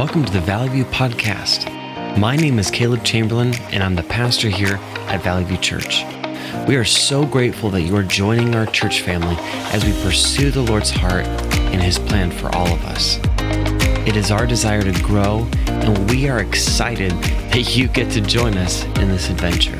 Welcome to the Valley View Podcast. My name is Caleb Chamberlain, and I'm the pastor here at Valley View Church. We are so grateful that you are joining our church family as we pursue the Lord's heart and His plan for all of us. It is our desire to grow, and we are excited that you get to join us in this adventure.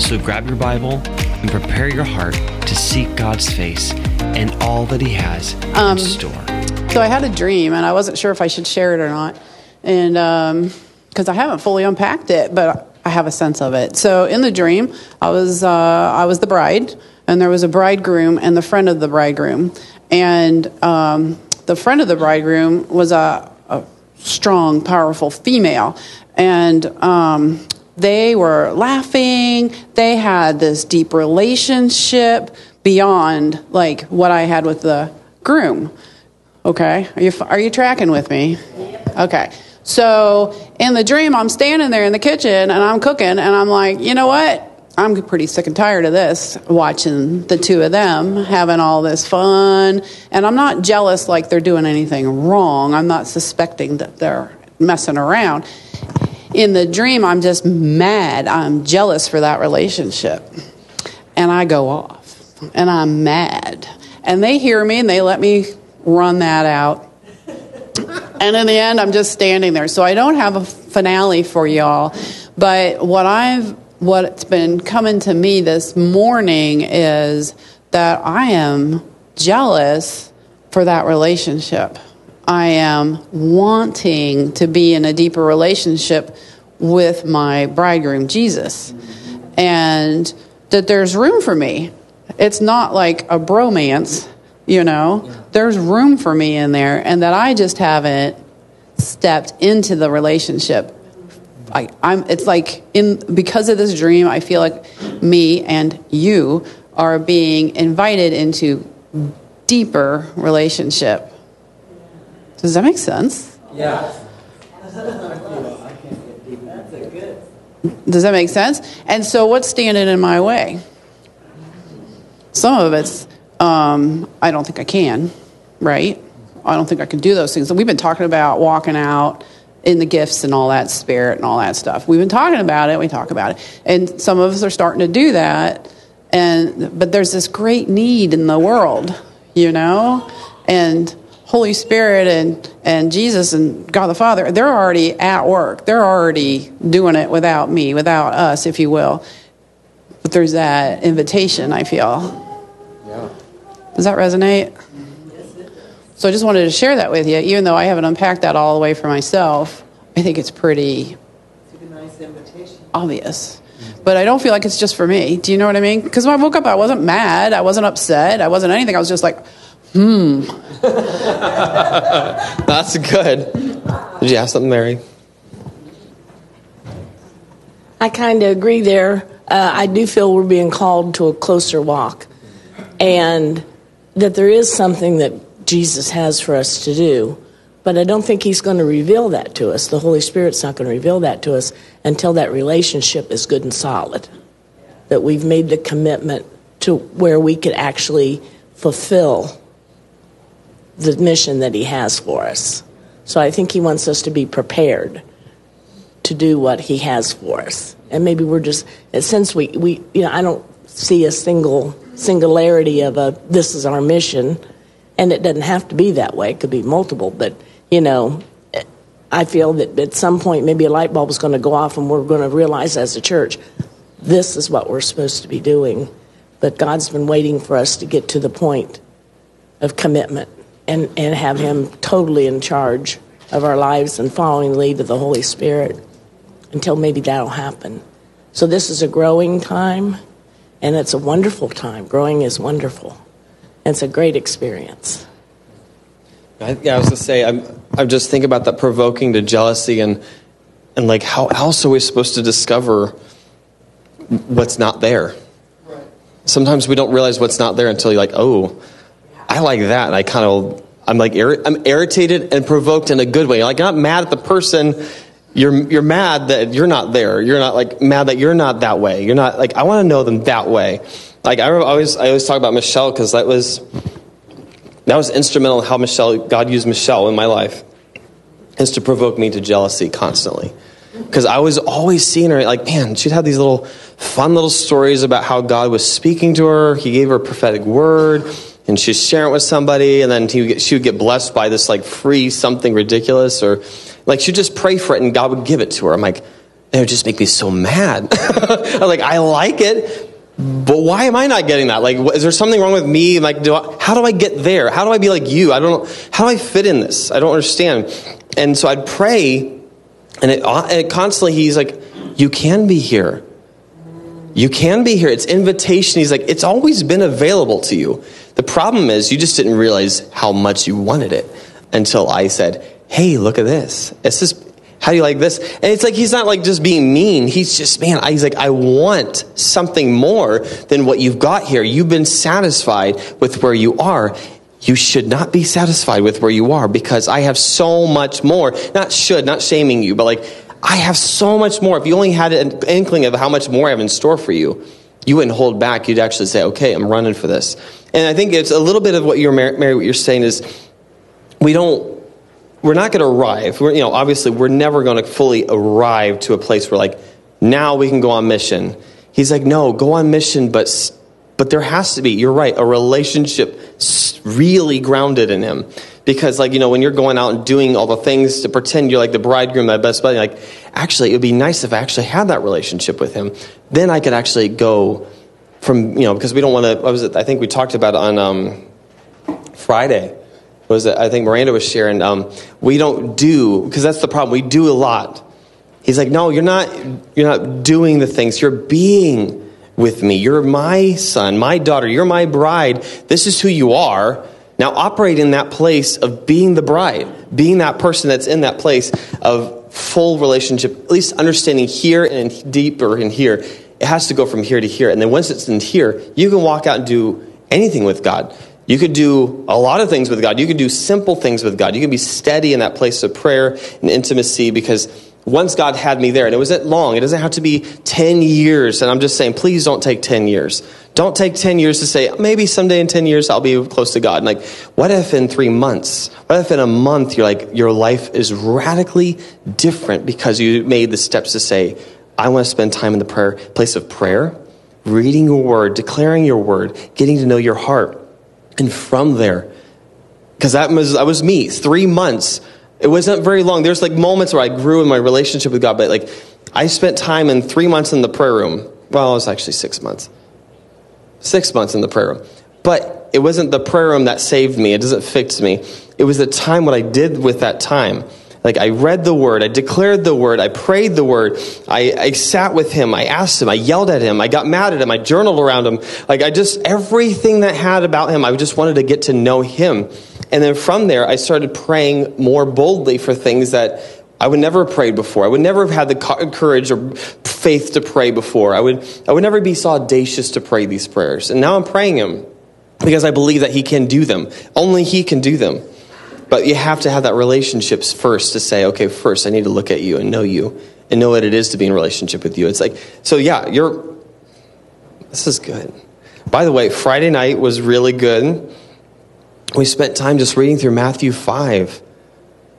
So grab your Bible and prepare your heart to seek God's face and all that He has Um, in store. So I had a dream, and I wasn't sure if I should share it or not, and because I haven't fully unpacked it, but I have a sense of it. So in the dream, I was uh, I was the bride, and there was a bridegroom and the friend of the bridegroom, and um, the friend of the bridegroom was a, a strong, powerful female, and um, they were laughing. They had this deep relationship beyond like what I had with the groom. Okay, are you are you tracking with me? Okay. So in the dream, I'm standing there in the kitchen and I'm cooking, and I'm like, you know what? I'm pretty sick and tired of this, watching the two of them having all this fun. And I'm not jealous like they're doing anything wrong. I'm not suspecting that they're messing around. In the dream, I'm just mad. I'm jealous for that relationship. And I go off, and I'm mad. And they hear me and they let me run that out. And in the end, I'm just standing there. So I don't have a finale for y'all. But what I've what's been coming to me this morning is that I am jealous for that relationship. I am wanting to be in a deeper relationship with my bridegroom, Jesus. And that there's room for me. It's not like a bromance, you know, there's room for me in there, and that I just haven't stepped into the relationship. I, I'm, it's like in because of this dream, I feel like me and you are being invited into deeper relationship. Does that make sense? Yeah. Does that make sense? And so, what's standing in my way? Some of it's, um, I don't think I can, right? I don't think I can do those things. And we've been talking about walking out in the gifts and all that spirit and all that stuff. We've been talking about it. We talk about it, and some of us are starting to do that. And but there's this great need in the world, you know, and Holy Spirit and and Jesus and God the Father, they're already at work. They're already doing it without me, without us, if you will. But there's that invitation. I feel. Yeah. Does that resonate? So I just wanted to share that with you, even though I haven't unpacked that all the way for myself. I think it's pretty It's a nice obvious. But I don't feel like it's just for me. Do you know what I mean? Because when I woke up, I wasn't mad. I wasn't upset. I wasn't anything. I was just like, hmm. That's good. Did you have something, Mary? I kind of agree there. Uh, I do feel we're being called to a closer walk, and that there is something that Jesus has for us to do. But I don't think He's going to reveal that to us. The Holy Spirit's not going to reveal that to us until that relationship is good and solid. That we've made the commitment to where we could actually fulfill the mission that He has for us. So I think He wants us to be prepared to do what he has for us. And maybe we're just since we we you know I don't see a single singularity of a this is our mission and it doesn't have to be that way. It could be multiple, but you know I feel that at some point maybe a light bulb is going to go off and we're going to realize as a church this is what we're supposed to be doing. But God's been waiting for us to get to the point of commitment and, and have Him totally in charge of our lives and following the lead of the Holy Spirit until maybe that'll happen. So this is a growing time, and it's a wonderful time. Growing is wonderful. It's a great experience. I, yeah, I was gonna say, I'm, I'm just thinking about that provoking to jealousy and, and like how else are we supposed to discover what's not there? Right. Sometimes we don't realize what's not there until you're like, oh, I like that, and I kind of, I'm like, irri- I'm irritated and provoked in a good way. Like, I'm not mad at the person. You're you're mad that you're not there. You're not like mad that you're not that way. You're not like I want to know them that way. Like I always I always talk about Michelle because that was that was instrumental in how Michelle God used Michelle in my life. is to provoke me to jealousy constantly. Because I was always seeing her, like, man, she'd have these little fun little stories about how God was speaking to her. He gave her a prophetic word, and she'd share it with somebody, and then he she would get blessed by this, like, free something ridiculous, or like she'd just pray for it, and God would give it to her. I'm like, it would just make me so mad. I'm like, I like it, but why am I not getting that? Like, is there something wrong with me? Like, do I, how do I get there? How do I be like you? I don't know. How do I fit in this? I don't understand. And so I'd pray, and it, and it constantly, he's like, you can be here. You can be here. It's invitation. He's like, it's always been available to you. The problem is, you just didn't realize how much you wanted it until I said, hey, look at this. It's just, how do you like this? And it's like he's not like just being mean. He's just, man, he's like, I want something more than what you've got here. You've been satisfied with where you are. You should not be satisfied with where you are because I have so much more. Not should, not shaming you, but like, I have so much more. If you only had an inkling of how much more I have in store for you, you wouldn't hold back. You'd actually say, okay, I'm running for this. And I think it's a little bit of what you're, Mary, what you're saying is we don't we're not going to arrive. We're, you know, obviously, we're never going to fully arrive to a place where, like, now we can go on mission. He's like, no, go on mission, but but there has to be. You're right, a relationship really grounded in Him, because, like, you know, when you're going out and doing all the things to pretend you're like the bridegroom, my best buddy, like, actually, it would be nice if I actually had that relationship with Him. Then I could actually go from, you know, because we don't want to. was it? I think we talked about it on um, Friday was I think Miranda was sharing. Um, we don't do because that's the problem. We do a lot. He's like, no, you're not. You're not doing the things. You're being with me. You're my son, my daughter. You're my bride. This is who you are. Now operate in that place of being the bride, being that person that's in that place of full relationship. At least understanding here and deeper in here. It has to go from here to here, and then once it's in here, you can walk out and do anything with God. You could do a lot of things with God. You could do simple things with God. You could be steady in that place of prayer and intimacy because once God had me there, and it wasn't long, it doesn't have to be 10 years. And I'm just saying, please don't take 10 years. Don't take 10 years to say, maybe someday in 10 years I'll be close to God. And like, what if in three months? What if in a month you're like, your life is radically different because you made the steps to say, I want to spend time in the prayer, place of prayer, reading your word, declaring your word, getting to know your heart and from there, because that was, that was me, three months. It wasn't very long. There's like moments where I grew in my relationship with God, but like I spent time in three months in the prayer room. Well, it was actually six months. Six months in the prayer room. But it wasn't the prayer room that saved me. It doesn't fix me. It was the time, what I did with that time. Like I read the word, I declared the word, I prayed the word, I, I sat with him, I asked him, I yelled at him, I got mad at him, I journaled around him. Like I just, everything that had about him, I just wanted to get to know him. And then from there, I started praying more boldly for things that I would never have prayed before. I would never have had the courage or faith to pray before. I would, I would never be so audacious to pray these prayers. And now I'm praying them because I believe that he can do them. Only he can do them. But you have to have that relationships first to say, okay, first I need to look at you and know you and know what it is to be in relationship with you. It's like, so yeah, you're, this is good. By the way, Friday night was really good. We spent time just reading through Matthew 5.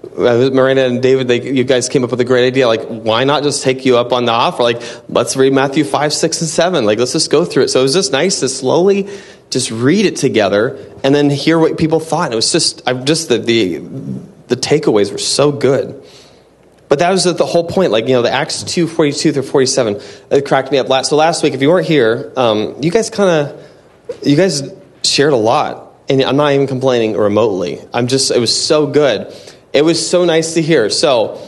Uh, Miranda and David, they, you guys came up with a great idea. Like, why not just take you up on the offer? Like, let's read Matthew 5, 6, and 7. Like, let's just go through it. So it was just nice to slowly just read it together and then hear what people thought. it was just, I just the, the the takeaways were so good. But that was the whole point. Like you know, the Acts two forty two through forty seven. It cracked me up. Last so last week, if you weren't here, um, you guys kind of you guys shared a lot, and I'm not even complaining remotely. I'm just it was so good. It was so nice to hear. So.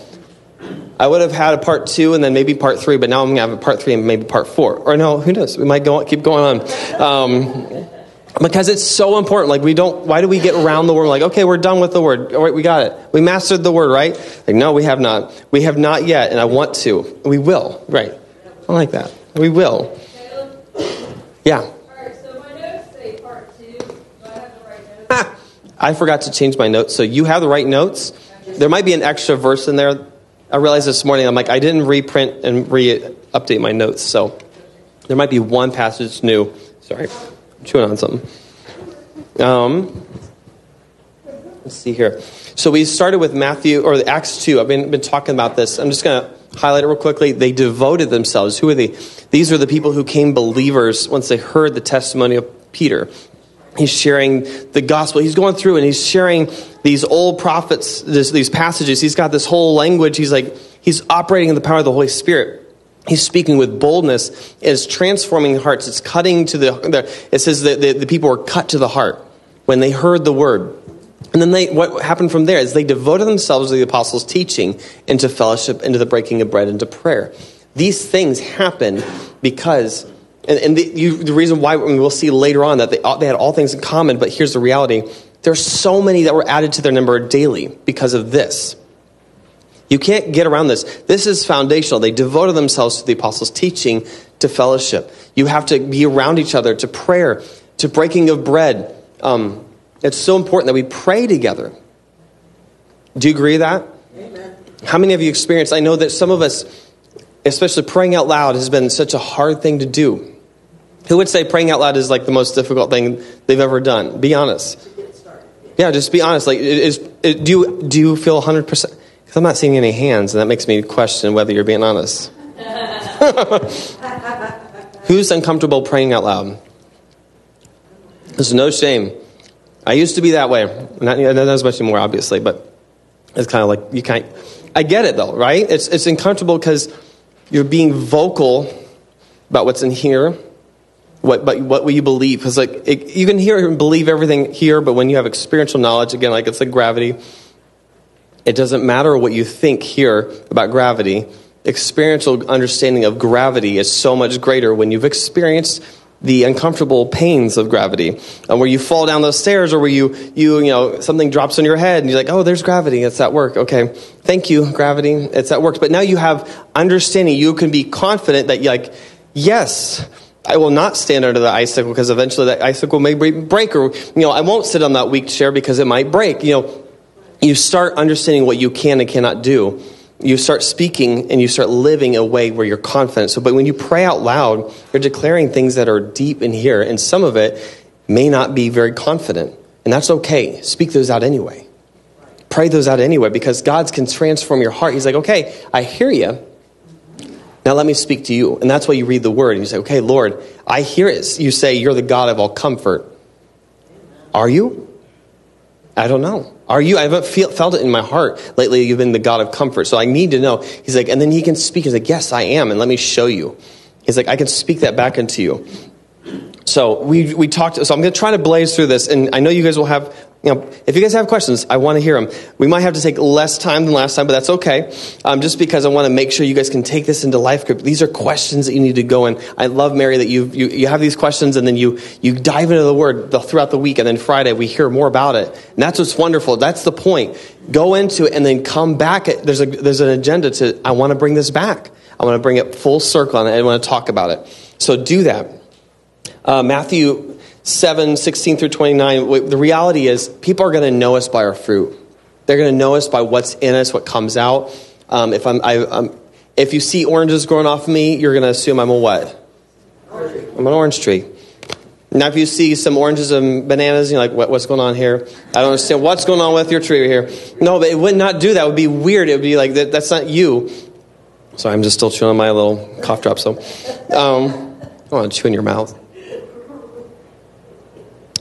I would have had a part two and then maybe part three, but now I'm gonna have a part three and maybe part four. Or no, who knows? We might go keep going on. Um, because it's so important. Like we don't. Why do we get around the word? Like okay, we're done with the word. All right, we got it. We mastered the word, right? Like no, we have not. We have not yet, and I want to. We will. Right. I like that. We will. Yeah. I forgot to change my notes, so you have the right notes. There might be an extra verse in there. I realized this morning. I'm like, I didn't reprint and re-update my notes, so there might be one passage new. Sorry I'm chewing on something. Um, let's see here. So we started with Matthew or Acts 2. I've been, been talking about this. I'm just going to highlight it real quickly. They devoted themselves. Who are they? These are the people who came believers once they heard the testimony of Peter. He's sharing the gospel. He's going through and he's sharing these old prophets, this, these passages. He's got this whole language. He's like, he's operating in the power of the Holy Spirit. He's speaking with boldness. It's transforming hearts. It's cutting to the, the it says that the, the people were cut to the heart when they heard the word. And then they, what happened from there is they devoted themselves to the apostles' teaching, into fellowship, into the breaking of bread, into prayer. These things happen because, and, and the, you, the reason why we'll see later on that they, they had all things in common, but here's the reality. There's so many that were added to their number daily because of this. You can't get around this. This is foundational. They devoted themselves to the apostles' teaching, to fellowship. You have to be around each other, to prayer, to breaking of bread. Um, it's so important that we pray together. Do you agree with that? Amen. How many of you experienced? I know that some of us, especially praying out loud, has been such a hard thing to do. Who would say praying out loud is like the most difficult thing they've ever done? Be honest. Yeah, just be honest. Like, is, do you do you feel hundred percent? Because I'm not seeing any hands, and that makes me question whether you're being honest. Who's uncomfortable praying out loud? There's no shame. I used to be that way. Not, not as much anymore, obviously, but it's kind of like you can't. I get it though, right? It's it's uncomfortable because you're being vocal about what's in here, what but what will you believe? Because like it, you can hear and believe everything here, but when you have experiential knowledge, again, like it's like gravity. It doesn't matter what you think here about gravity. Experiential understanding of gravity is so much greater when you've experienced the uncomfortable pains of gravity, uh, where you fall down those stairs, or where you, you, you know, something drops on your head, and you're like, oh, there's gravity. It's at work. Okay, thank you, gravity. It's at work. But now you have understanding. You can be confident that, like, yes, I will not stand under the icicle because eventually that icicle may break, or you know, I won't sit on that weak chair because it might break. You know, you start understanding what you can and cannot do you start speaking and you start living a way where you're confident. So, but when you pray out loud, you're declaring things that are deep in here, and some of it may not be very confident. And that's okay. Speak those out anyway. Pray those out anyway because God can transform your heart. He's like, okay, I hear you. Now let me speak to you. And that's why you read the word. And you say, okay, Lord, I hear it. You say, you're the God of all comfort. Are you? I don't know. Are you? I haven't feel, felt it in my heart lately. You've been the God of comfort. So I need to know. He's like, and then he can speak. He's like, yes, I am. And let me show you. He's like, I can speak that back into you. So we, we talked, so I'm going to try to blaze through this. And I know you guys will have you know, if you guys have questions, I want to hear them. We might have to take less time than last time, but that's okay. Um, just because I want to make sure you guys can take this into life group. These are questions that you need to go in. I love Mary that you you, you have these questions and then you you dive into the Word throughout the week, and then Friday we hear more about it. And that's what's wonderful. That's the point. Go into it and then come back. There's a there's an agenda to. I want to bring this back. I want to bring it full circle, and I want to talk about it. So do that. Uh, Matthew 7, 16 through 29, the reality is people are going to know us by our fruit. They're going to know us by what's in us, what comes out. Um, if, I'm, I, I'm, if you see oranges growing off of me, you're going to assume I'm a what? I'm an orange tree. Now, if you see some oranges and bananas, you're like, what, what's going on here? I don't understand what's going on with your tree here. No, but it would not do that. It would be weird. It would be like, that, that's not you. Sorry, I'm just still chewing on my little cough drop. So, um, I want to chew in your mouth.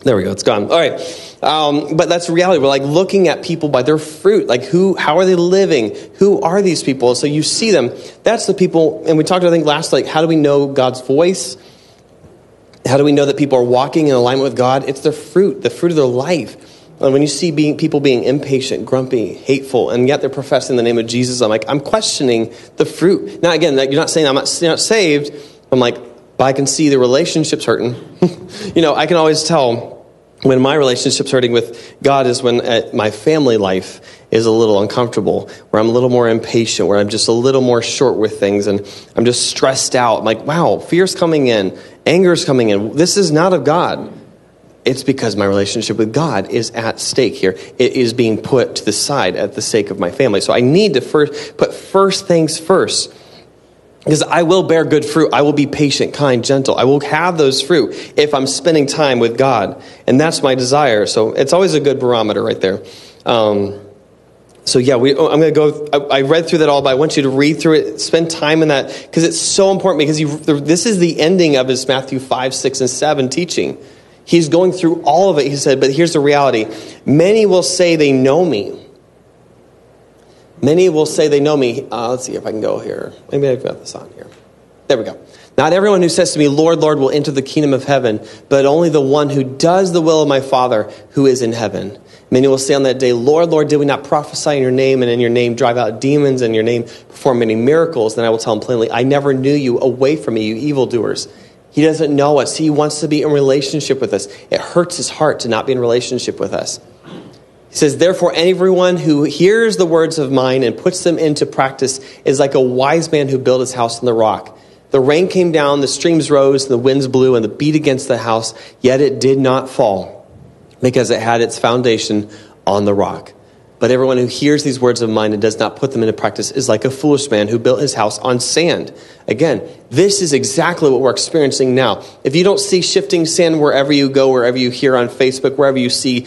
There we go. It's gone. All right. Um, but that's reality. We're like looking at people by their fruit. Like who, how are they living? Who are these people? So you see them. That's the people. And we talked, I think, last, like, how do we know God's voice? How do we know that people are walking in alignment with God? It's their fruit, the fruit of their life. And when you see being, people being impatient, grumpy, hateful, and yet they're professing the name of Jesus, I'm like, I'm questioning the fruit. Now, again, you're not saying I'm not, you're not saved. I'm like, but I can see the relationship's hurting. you know, I can always tell when my relationship's hurting with God is when uh, my family life is a little uncomfortable, where I'm a little more impatient, where I'm just a little more short with things, and I'm just stressed out. I'm like, wow, fear's coming in, anger's coming in. This is not of God. It's because my relationship with God is at stake here. It is being put to the side at the sake of my family. So I need to first put first things first. Because I will bear good fruit. I will be patient, kind, gentle. I will have those fruit if I'm spending time with God. And that's my desire. So it's always a good barometer right there. Um, so yeah, we, oh, I'm going to go. I, I, read through that all, but I want you to read through it, spend time in that because it's so important. Because you, this is the ending of his Matthew five, six, and seven teaching. He's going through all of it. He said, but here's the reality: many will say they know me. Many will say they know me. Uh, let's see if I can go here. Maybe I've got this on here. There we go. Not everyone who says to me, Lord, Lord, will enter the kingdom of heaven, but only the one who does the will of my Father who is in heaven. Many will say on that day, Lord, Lord, did we not prophesy in your name and in your name drive out demons and in your name perform many miracles? Then I will tell them plainly, I never knew you. Away from me, you evildoers. He doesn't know us. He wants to be in relationship with us. It hurts his heart to not be in relationship with us. He says, Therefore, everyone who hears the words of mine and puts them into practice is like a wise man who built his house on the rock. The rain came down, the streams rose, the winds blew, and the beat against the house, yet it did not fall because it had its foundation on the rock. But everyone who hears these words of mine and does not put them into practice is like a foolish man who built his house on sand. Again, this is exactly what we're experiencing now. If you don't see shifting sand wherever you go, wherever you hear on Facebook, wherever you see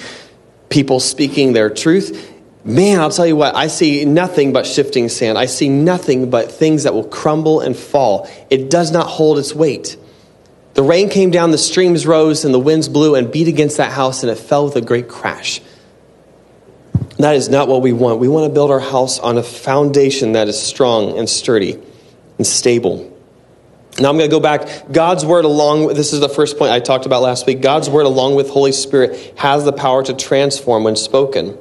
people speaking their truth, man, I'll tell you what, I see nothing but shifting sand. I see nothing but things that will crumble and fall. It does not hold its weight. The rain came down, the streams rose, and the winds blew and beat against that house, and it fell with a great crash. That is not what we want. We want to build our house on a foundation that is strong and sturdy and stable. Now I'm going to go back. God's word, along with this is the first point I talked about last week. God's word, along with Holy Spirit, has the power to transform when spoken.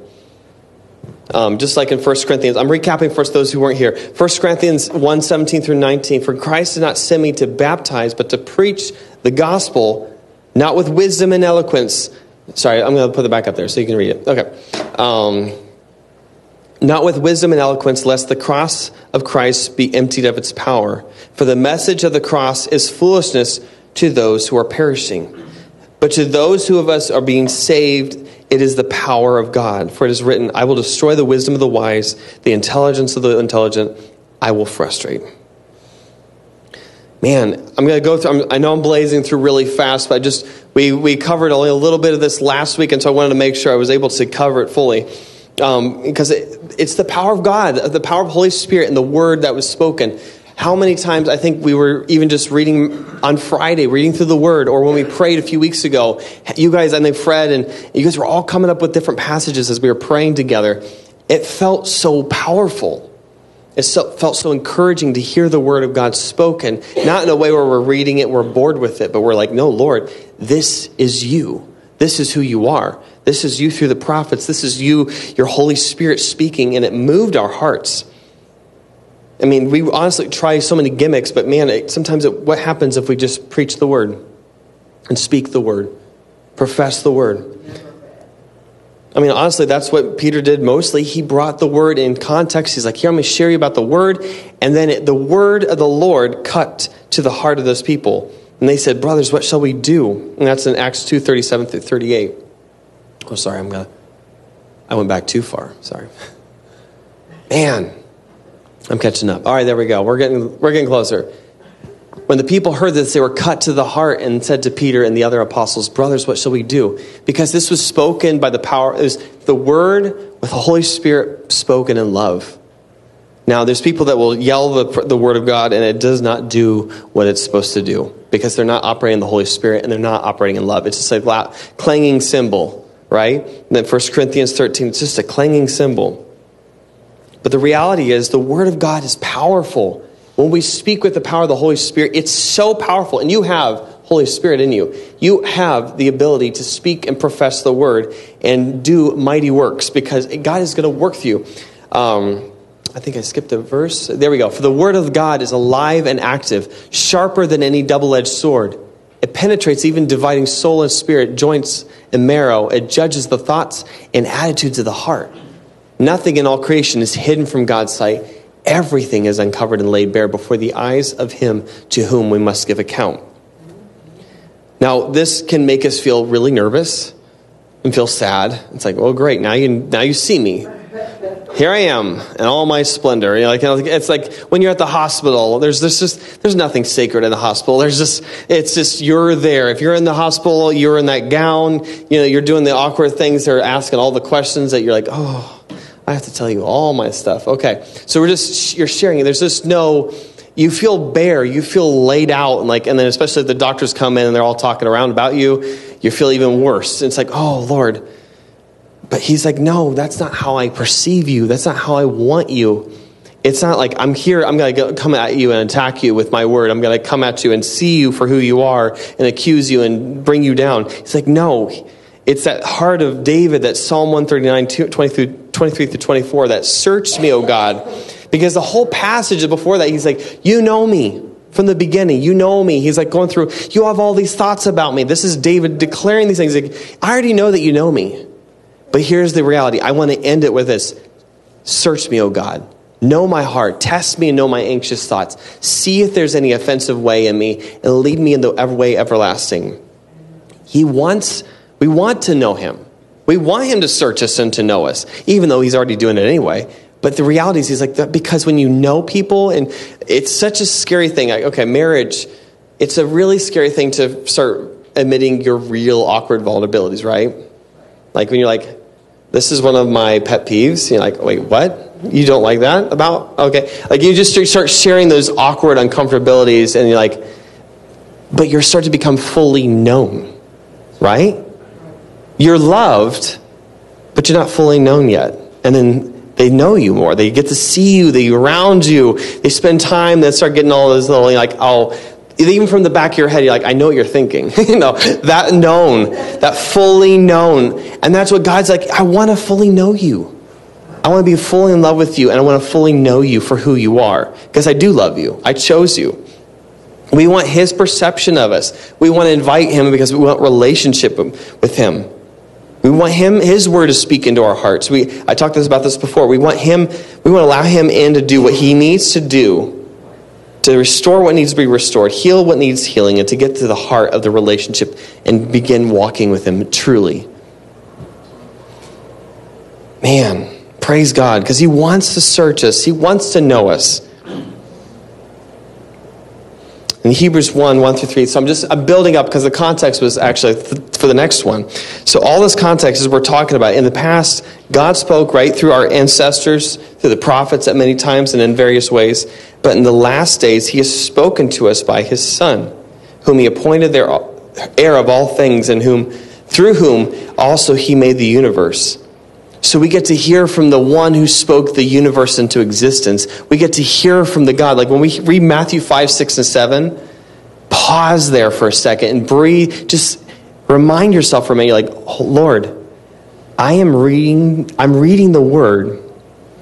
Um, just like in 1 Corinthians. I'm recapping for those who weren't here. 1 Corinthians 1 17 through 19. For Christ did not send me to baptize, but to preach the gospel, not with wisdom and eloquence. Sorry, I'm going to put it back up there so you can read it. Okay. Um, not with wisdom and eloquence, lest the cross of Christ be emptied of its power. For the message of the cross is foolishness to those who are perishing. But to those who of us are being saved, it is the power of God. For it is written, I will destroy the wisdom of the wise, the intelligence of the intelligent, I will frustrate. Man, I'm going to go through, I'm, i know I'm blazing through really fast, but I just, we, we covered only a little bit of this last week, and so I wanted to make sure I was able to cover it fully. Um, because it, it's the power of God, the power of Holy Spirit, and the word that was spoken. How many times I think we were even just reading on Friday, reading through the Word, or when we prayed a few weeks ago, you guys, and then Fred, and you guys were all coming up with different passages as we were praying together. It felt so powerful. It felt so encouraging to hear the Word of God spoken, not in a way where we're reading it, we're bored with it, but we're like, no, Lord, this is you. This is who you are. This is you through the prophets. This is you, your Holy Spirit speaking, and it moved our hearts. I mean, we honestly try so many gimmicks, but man, it, sometimes it, what happens if we just preach the word and speak the word, profess the word? I mean, honestly, that's what Peter did mostly. He brought the word in context. He's like, here, I'm going to share you about the word. And then it, the word of the Lord cut to the heart of those people. And they said, brothers, what shall we do? And that's in Acts 2 37 through 38. Oh, sorry, I'm to, I went back too far. Sorry. Man. I'm catching up. All right, there we go. We're getting, we're getting closer. When the people heard this, they were cut to the heart and said to Peter and the other apostles, Brothers, what shall we do? Because this was spoken by the power, it was the word with the Holy Spirit spoken in love. Now, there's people that will yell the, the word of God and it does not do what it's supposed to do because they're not operating in the Holy Spirit and they're not operating in love. It's just a clanging cymbal, right? And then 1 Corinthians 13, it's just a clanging cymbal. But the reality is, the Word of God is powerful. When we speak with the power of the Holy Spirit, it's so powerful. And you have Holy Spirit in you. You have the ability to speak and profess the Word and do mighty works because God is going to work through you. Um, I think I skipped a verse. There we go. For the Word of God is alive and active, sharper than any double edged sword. It penetrates even dividing soul and spirit, joints and marrow. It judges the thoughts and attitudes of the heart. Nothing in all creation is hidden from God's sight. Everything is uncovered and laid bare before the eyes of Him to whom we must give account. Now, this can make us feel really nervous and feel sad. It's like, oh, great, now you, now you see me. Here I am in all my splendor. You know, like, it's like when you're at the hospital, there's, there's just, there's nothing sacred in the hospital. There's just, it's just, you're there. If you're in the hospital, you're in that gown, you know, you're doing the awkward things. They're asking all the questions that you're like, oh, I have to tell you all my stuff. Okay. So we're just, you're sharing. There's just no, you feel bare, you feel laid out, and like, and then especially if the doctors come in and they're all talking around about you, you feel even worse. It's like, oh Lord. But he's like, no, that's not how I perceive you. That's not how I want you. It's not like I'm here, I'm going to come at you and attack you with my word. I'm going to come at you and see you for who you are and accuse you and bring you down. He's like, no. It's that heart of David that Psalm 139, 23, 23 through 24, that searched me, O God because the whole passage before that, he's like, You know me from the beginning. You know me. He's like going through, You have all these thoughts about me. This is David declaring these things. Like, I already know that you know me. But here's the reality I want to end it with this Search me, O God. Know my heart. Test me and know my anxious thoughts. See if there's any offensive way in me and lead me in the way everlasting. He wants, we want to know him. We want him to search us and to know us, even though he's already doing it anyway. But the reality is, he's like, that because when you know people, and it's such a scary thing. Like, okay, marriage, it's a really scary thing to start admitting your real awkward vulnerabilities, right? Like when you're like, this is one of my pet peeves. You're like, wait, what? You don't like that about? Okay. Like you just start sharing those awkward uncomfortabilities, and you're like, but you're starting to become fully known, right? You're loved, but you're not fully known yet. And then they know you more. They get to see you. They around you. They spend time. They start getting all those little like, oh, even from the back of your head, you're like, I know what you're thinking. you know, that known, that fully known. And that's what God's like, I want to fully know you. I want to be fully in love with you, and I want to fully know you for who you are. Because I do love you. I chose you. We want his perception of us. We want to invite him because we want relationship with him. We want him, his word to speak into our hearts. We, I talked about this before. We want him, we want to allow him in to do what he needs to do to restore what needs to be restored, heal what needs healing, and to get to the heart of the relationship and begin walking with him truly. Man, praise God, because he wants to search us, he wants to know us in Hebrews 1, 1 through 3. So I'm just I'm building up because the context was actually th- for the next one. So all this context is we're talking about. In the past, God spoke right through our ancestors, through the prophets at many times and in various ways. But in the last days, he has spoken to us by his Son, whom he appointed their heir of all things, and whom through whom also he made the universe. So we get to hear from the one who spoke the universe into existence. We get to hear from the God. Like when we read Matthew 5, 6, and 7, pause there for a second and breathe. Just remind yourself for a minute, like, oh, Lord, I am reading, I'm reading the word.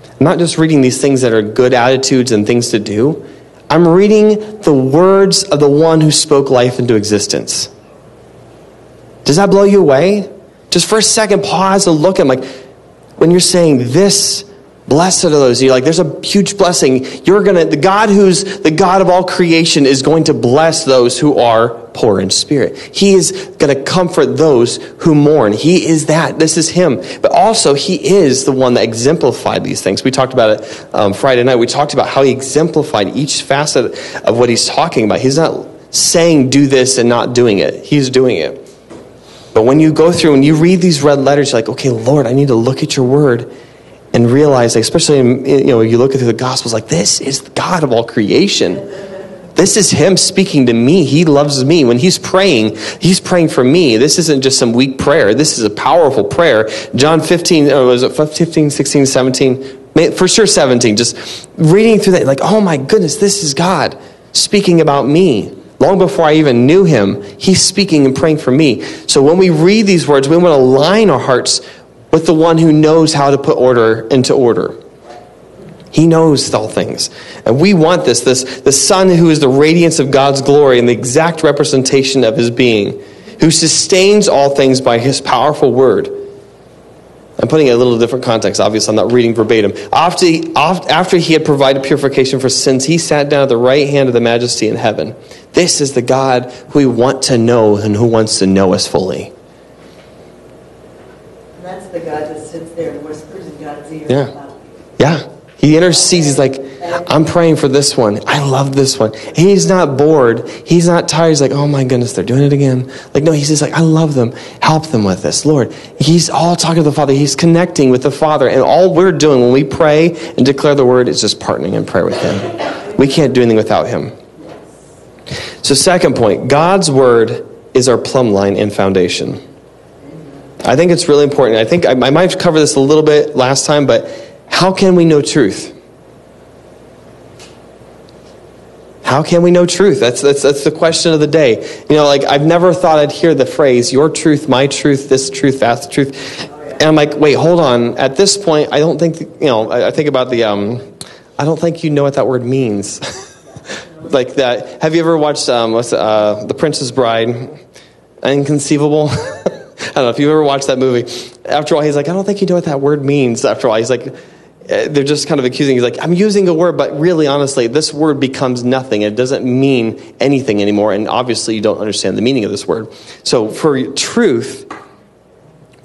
I'm not just reading these things that are good attitudes and things to do. I'm reading the words of the one who spoke life into existence. Does that blow you away? Just for a second, pause and look at him like, when you're saying this, blessed are those, you're like, there's a huge blessing. You're to, the God who's the God of all creation is going to bless those who are poor in spirit. He is to comfort those who mourn. He is that. This is Him. But also, He is the one that exemplified these things. We talked about it um, Friday night. We talked about how He exemplified each facet of what He's talking about. He's not saying do this and not doing it, He's doing it. But when you go through and you read these red letters, you're like, okay, Lord, I need to look at your word and realize, especially you know, you look through the Gospels, like this is God of all creation. This is Him speaking to me. He loves me. When He's praying, He's praying for me. This isn't just some weak prayer. This is a powerful prayer. John 15, or was it 15, 16, 17? For sure 17. Just reading through that, like, oh my goodness, this is God speaking about me. Long before I even knew him, he's speaking and praying for me. So when we read these words, we want to align our hearts with the one who knows how to put order into order. He knows all things. And we want this, this the Son who is the radiance of God's glory and the exact representation of his being, who sustains all things by his powerful word I'm putting it in a little different context. Obviously, I'm not reading verbatim. After he, after he had provided purification for sins, he sat down at the right hand of the majesty in heaven. This is the God who we want to know and who wants to know us fully. And that's the God that sits there and whispers in God's ear yeah. Yeah. He intercedes. He's like, I'm praying for this one. I love this one. He's not bored. He's not tired. He's like, oh my goodness, they're doing it again. Like, no, he's just like, I love them. Help them with this. Lord, he's all talking to the Father. He's connecting with the Father. And all we're doing when we pray and declare the word is just partnering in prayer with him. We can't do anything without him. So, second point God's word is our plumb line and foundation. I think it's really important. I think I, I might have covered this a little bit last time, but how can we know truth? How can we know truth? That's, that's, that's the question of the day. You know, like I've never thought I'd hear the phrase, your truth, my truth, this truth, that truth. And I'm like, wait, hold on. At this point, I don't think, you know, I, I think about the, um, I don't think you know what that word means. like that. Have you ever watched um, what's, uh, The Princess Bride? Inconceivable? I don't know if you've ever watched that movie. After all, he's like, I don't think you know what that word means. After all, he's like, Uh, they're just kind of accusing. He's like, I'm using a word, but really, honestly, this word becomes nothing. It doesn't mean anything anymore. And obviously, you don't understand the meaning of this word. So, for truth,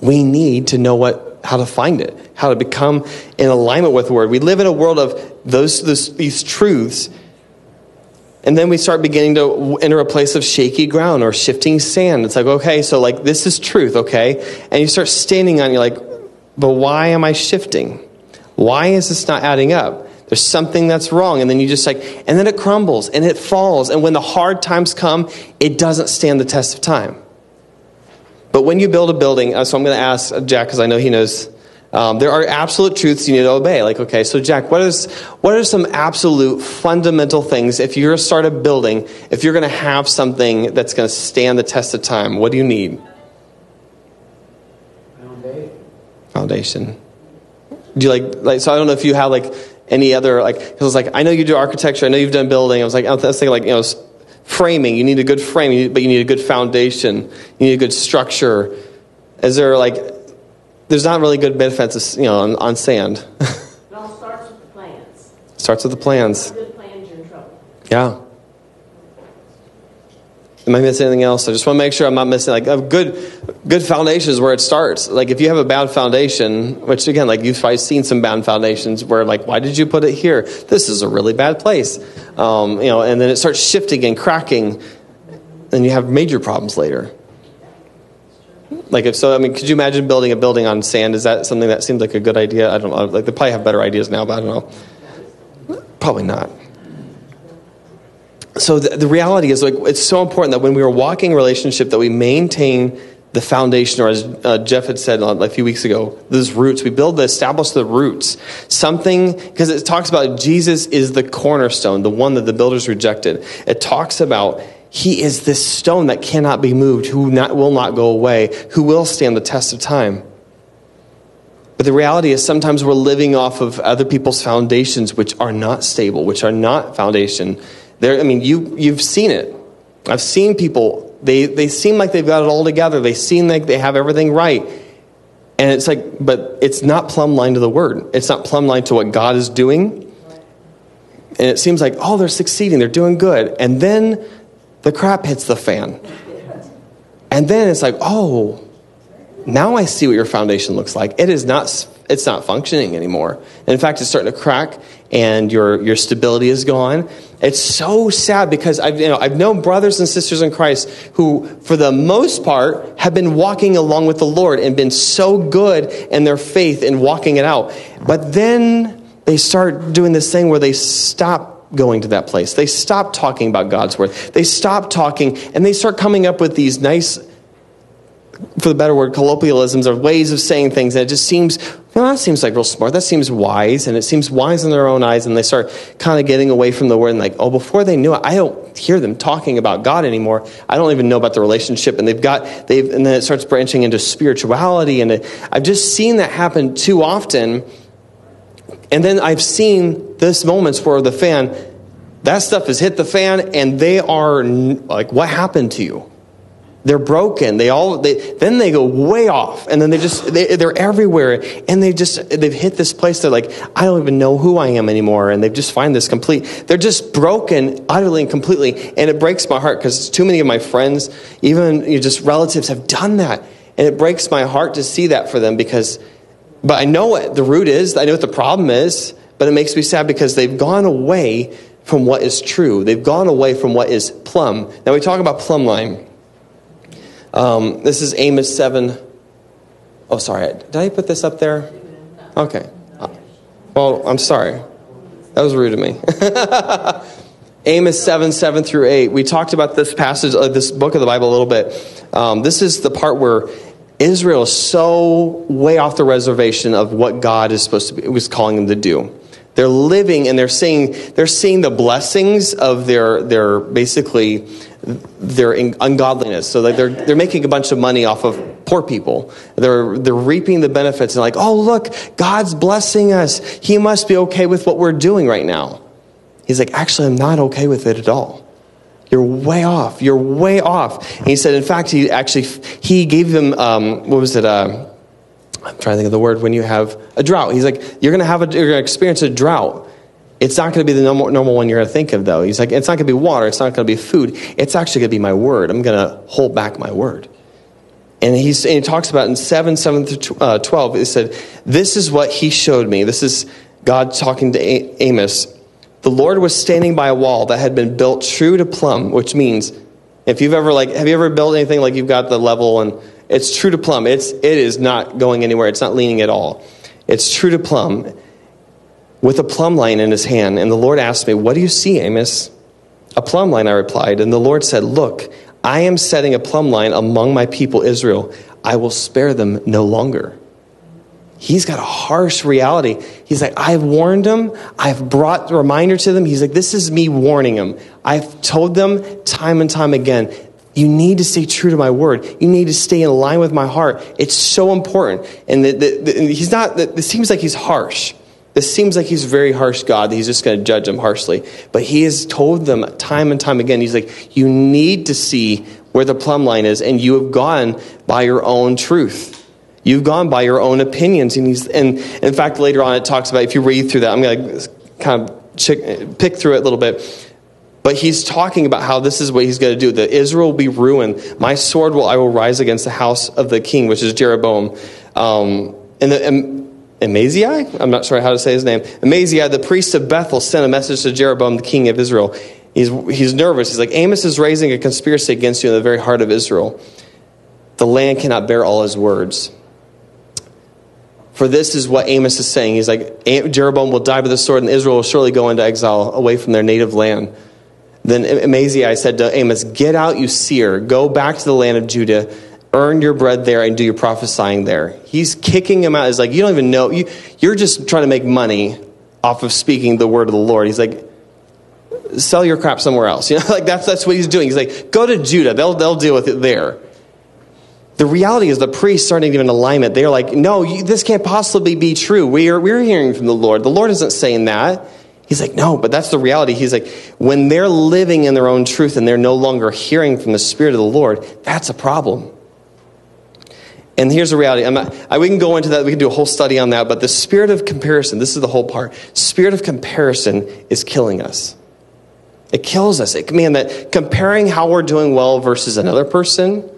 we need to know what, how to find it, how to become in alignment with the word. We live in a world of those, those these truths. And then we start beginning to enter a place of shaky ground or shifting sand. It's like, okay, so like this is truth, okay? And you start standing on, you're like, but why am I shifting? Why is this not adding up? There's something that's wrong. And then you just like, and then it crumbles and it falls. And when the hard times come, it doesn't stand the test of time. But when you build a building, uh, so I'm going to ask Jack because I know he knows. Um, there are absolute truths you need to obey. Like, okay, so Jack, what is what are some absolute fundamental things if you're going to start a building, if you're going to have something that's going to stand the test of time? What do you need? Foundation. Foundation. Do you like like? So I don't know if you have like any other like. Because it's like I know you do architecture. I know you've done building. I was like I was thinking like you know framing. You need a good frame, but you need a good foundation. You need a good structure. Is there like? There's not really good benefits, you know, on, on sand. It all starts with the plans. Starts with the plans. Good plans, you're in trouble. Yeah. Am I missing anything else? I just want to make sure I'm not missing. Like a good, good foundation is where it starts. Like if you have a bad foundation, which again, like you've probably seen some bad foundations where like, why did you put it here? This is a really bad place, um, you know. And then it starts shifting and cracking, and you have major problems later. Like if so, I mean, could you imagine building a building on sand? Is that something that seems like a good idea? I don't know. Like they probably have better ideas now, but I don't know. Probably not so the, the, reality is like it's so important that when we are walking relationship that we maintain the foundation or as uh, jeff had said a few weeks ago those roots. We build the establish the roots. Something because it talks about jesus is the cornerstone the one that the builders rejected. It talks about he is this stone that cannot be moved who not, will not go away who will stand the test of time. But the reality is sometimes we're living off of other people's foundations which are not stable which are not foundation there, I mean, you, you've seen it. I've seen people, they, they seem like they've got it all together. They seem like they have everything right. And it's like, but it's not plumb line to the word. It's not plumb line to what God is doing. And it seems like, oh, they're succeeding, they're doing good. And then the crap hits the fan. And then it's like, oh, now I see what your foundation looks like. It is not, it's not functioning anymore. In fact, it's starting to crack and your, your stability is gone. It's so sad because I've, you know, I've known brothers and sisters in Christ who, for the most part, have been walking along with the Lord and been so good in their faith and walking it out. But then they start doing this thing where they stop going to that place. They stop talking about God's word. They stop talking and they start coming up with these nice for the better word, colloquialisms or ways of saying things. And it just seems, well, that seems like real smart. That seems wise. And it seems wise in their own eyes. And they start kind of getting away from the word and like, oh, before they knew it, I don't hear them talking about God anymore. I don't even know about the relationship. And they've got, they've, and then it starts branching into spirituality. And it, I've just seen that happen too often. And then I've seen this moments where the fan, that stuff has hit the fan and they are like, what happened to you? They're broken they all they, then they go way off and then they just they, they're everywhere and they just they've hit this place they're like i don't even know who i am anymore and they just find this complete they're just broken utterly and completely and it breaks my heart because too many of my friends even you know, just relatives have done that and it breaks my heart to see that for them because but I know what the root is. I know what the problem is. But it makes me sad because they've gone away from what is true. They've gone away from what is plumb. Now we talk about plumb line. Um, this is Amos 7. Oh, sorry. Did I put this up there? Okay. Well, I'm sorry. That was rude of me. Amos 7, 7 through 8. We talked about this passage, uh, this book of the Bible a little bit. Um, this is the part where Israel is so way off the reservation of what God is supposed to be, was calling them to do. They're living and they're seeing, they're seeing the blessings of their, their basically their ungodliness. So they're, they're making a bunch of money off of poor people. They're, they're reaping the benefits and like, oh, look, God's blessing us. He must be okay with what we're doing right now. He's like, actually, I'm not okay with it at all. You're way off. You're way off. And he said, in fact, he actually, he gave them, um, what was it? Uh, I'm trying to think of the word when you have a drought. He's like, you're going to have a, you're going to experience a drought. It's not going to be the normal, normal one you're going to think of, though. He's like, it's not going to be water. It's not going to be food. It's actually going to be my word. I'm going to hold back my word. And, he's, and he talks about in 7, 7 through uh, 12, he said, This is what he showed me. This is God talking to Amos. The Lord was standing by a wall that had been built true to plumb, which means if you've ever like, have you ever built anything like you've got the level and it's true to plumb. It's, it is not going anywhere. It's not leaning at all. It's true to plumb with a plumb line in his hand. And the Lord asked me, What do you see, Amos? A plumb line, I replied. And the Lord said, Look, I am setting a plumb line among my people Israel. I will spare them no longer. He's got a harsh reality. He's like, I've warned them. I've brought a reminder to them. He's like, this is me warning them. I've told them time and time again, you need to stay true to my word. You need to stay in line with my heart. It's so important. And the, the, the, he's not, it seems like he's harsh. This seems like he's a very harsh God. He's just going to judge them harshly. But he has told them time and time again, he's like, you need to see where the plumb line is, and you have gone by your own truth. You've gone by your own opinions. And, he's, and in fact, later on, it talks about, if you read through that, I'm going to kind of pick through it a little bit. But he's talking about how this is what he's going to do. That Israel will be ruined. My sword will I will rise against the house of the king, which is Jeroboam. Um, and the and Amaziah, I'm not sure how to say his name. Amaziah, the priest of Bethel, sent a message to Jeroboam, the king of Israel. He's, he's nervous. He's like, Amos is raising a conspiracy against you in the very heart of Israel. The land cannot bear all his words. For this is what Amos is saying. He's like, Jeroboam will die by the sword, and Israel will surely go into exile away from their native land. Then Amaziah said to Amos, Get out, you seer. Go back to the land of Judah. Earn your bread there and do your prophesying there. He's kicking him out. He's like, You don't even know. You, you're just trying to make money off of speaking the word of the Lord. He's like, Sell your crap somewhere else. You know, like that's, that's what he's doing. He's like, Go to Judah. They'll, they'll deal with it there. The reality is the priests aren't even in alignment. They're like, No, you, this can't possibly be true. We are, we're hearing from the Lord. The Lord isn't saying that. He's like, no, but that's the reality. He's like, when they're living in their own truth and they're no longer hearing from the Spirit of the Lord, that's a problem. And here's the reality. Not, I, we can go into that. We can do a whole study on that. But the spirit of comparison, this is the whole part. Spirit of comparison is killing us. It kills us. It, man, that comparing how we're doing well versus another person,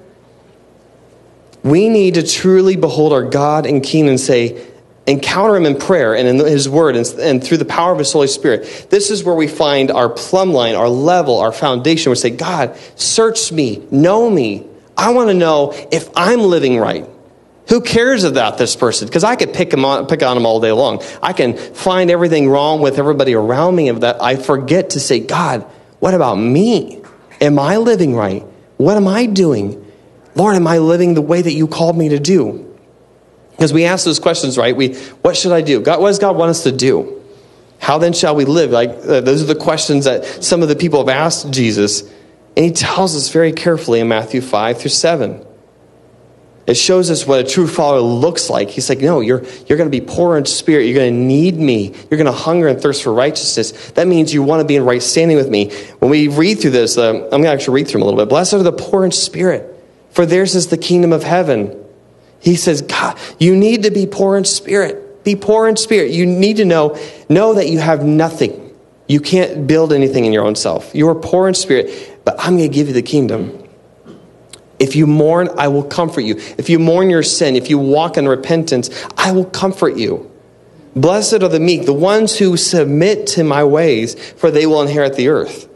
we need to truly behold our God and King and say, encounter him in prayer and in his word and, and, through the power of his holy spirit this is where we find our plumb line our level our foundation we say god search me know me i want to know if i'm living right. Who cares about this person? Because i could pick him on pick on him all day long. I can find everything wrong with everybody around me of that. I forget to say god what about me? Am i living right? What am i doing? Lord am i living the way that you called me to do? Because we ask those questions, right? We, what should I do? God, what does God want us to do? How then shall we live? Like uh, those are the questions that some of the people have asked Jesus, and he tells us very carefully in Matthew five through seven. It shows us what a true follower looks like. He's like, no, you're, you're going to be poor in spirit. You're going to need me. You're going to hunger and thirst for righteousness. That means you want to be in right standing with me. When we read through this, uh, I'm going to actually read through them a little bit. Blessed are the poor in spirit, for theirs is the kingdom of heaven. He says, God, you need to be poor in spirit. Be poor in spirit. You need to know, know that you have nothing. You can't build anything in your own self. You are poor in spirit, but I'm going to give you the kingdom. If you mourn, I will comfort you. If you mourn your sin, if you walk in repentance, I will comfort you. Blessed are the meek, the ones who submit to my ways, for they will inherit the earth.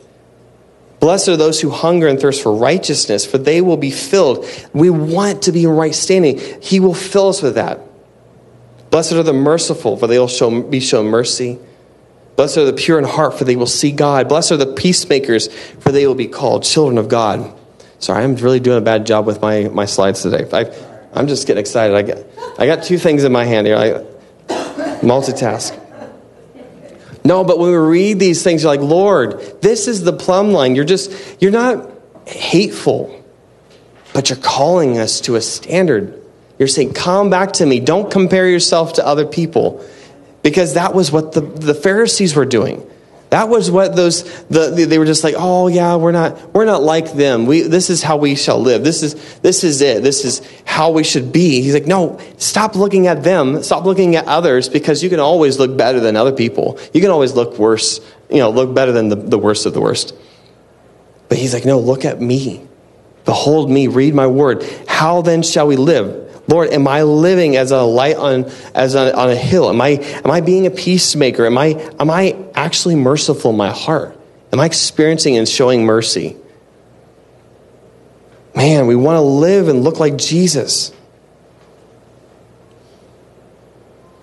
Blessed are those who hunger and thirst for righteousness, for they will be filled. We want to be in right standing. He will fill us with that. Blessed are the merciful, for they will show, be shown mercy. Blessed are the pure in heart, for they will see God. Blessed are the peacemakers, for they will be called children of God. Sorry, I'm really doing a bad job with my, my slides today. I, am just getting excited. I got, I got two things in my hand here. I multitask. No, but when we read these things, you're like, Lord, this is the plumb line. You're just, you're not hateful, but you're calling us to a standard. You're saying, come back to me. Don't compare yourself to other people. Because that was what the, the Pharisees were doing. That was what those the, they were just like, oh yeah, we're not we're not like them. We this is how we shall live. This is this is it. This is how we should be. He's like, no, stop looking at them. Stop looking at others because you can always look better than other people. You can always look worse. You know, look better than the, the worst of the worst. But he's like, no, look at me. Behold me, read my word. How then shall we live? Lord, am I living as a light on, as a, on a hill? Am I, am I being a peacemaker? Am I, am I actually merciful in my heart? Am I experiencing and showing mercy? Man, we want to live and look like Jesus.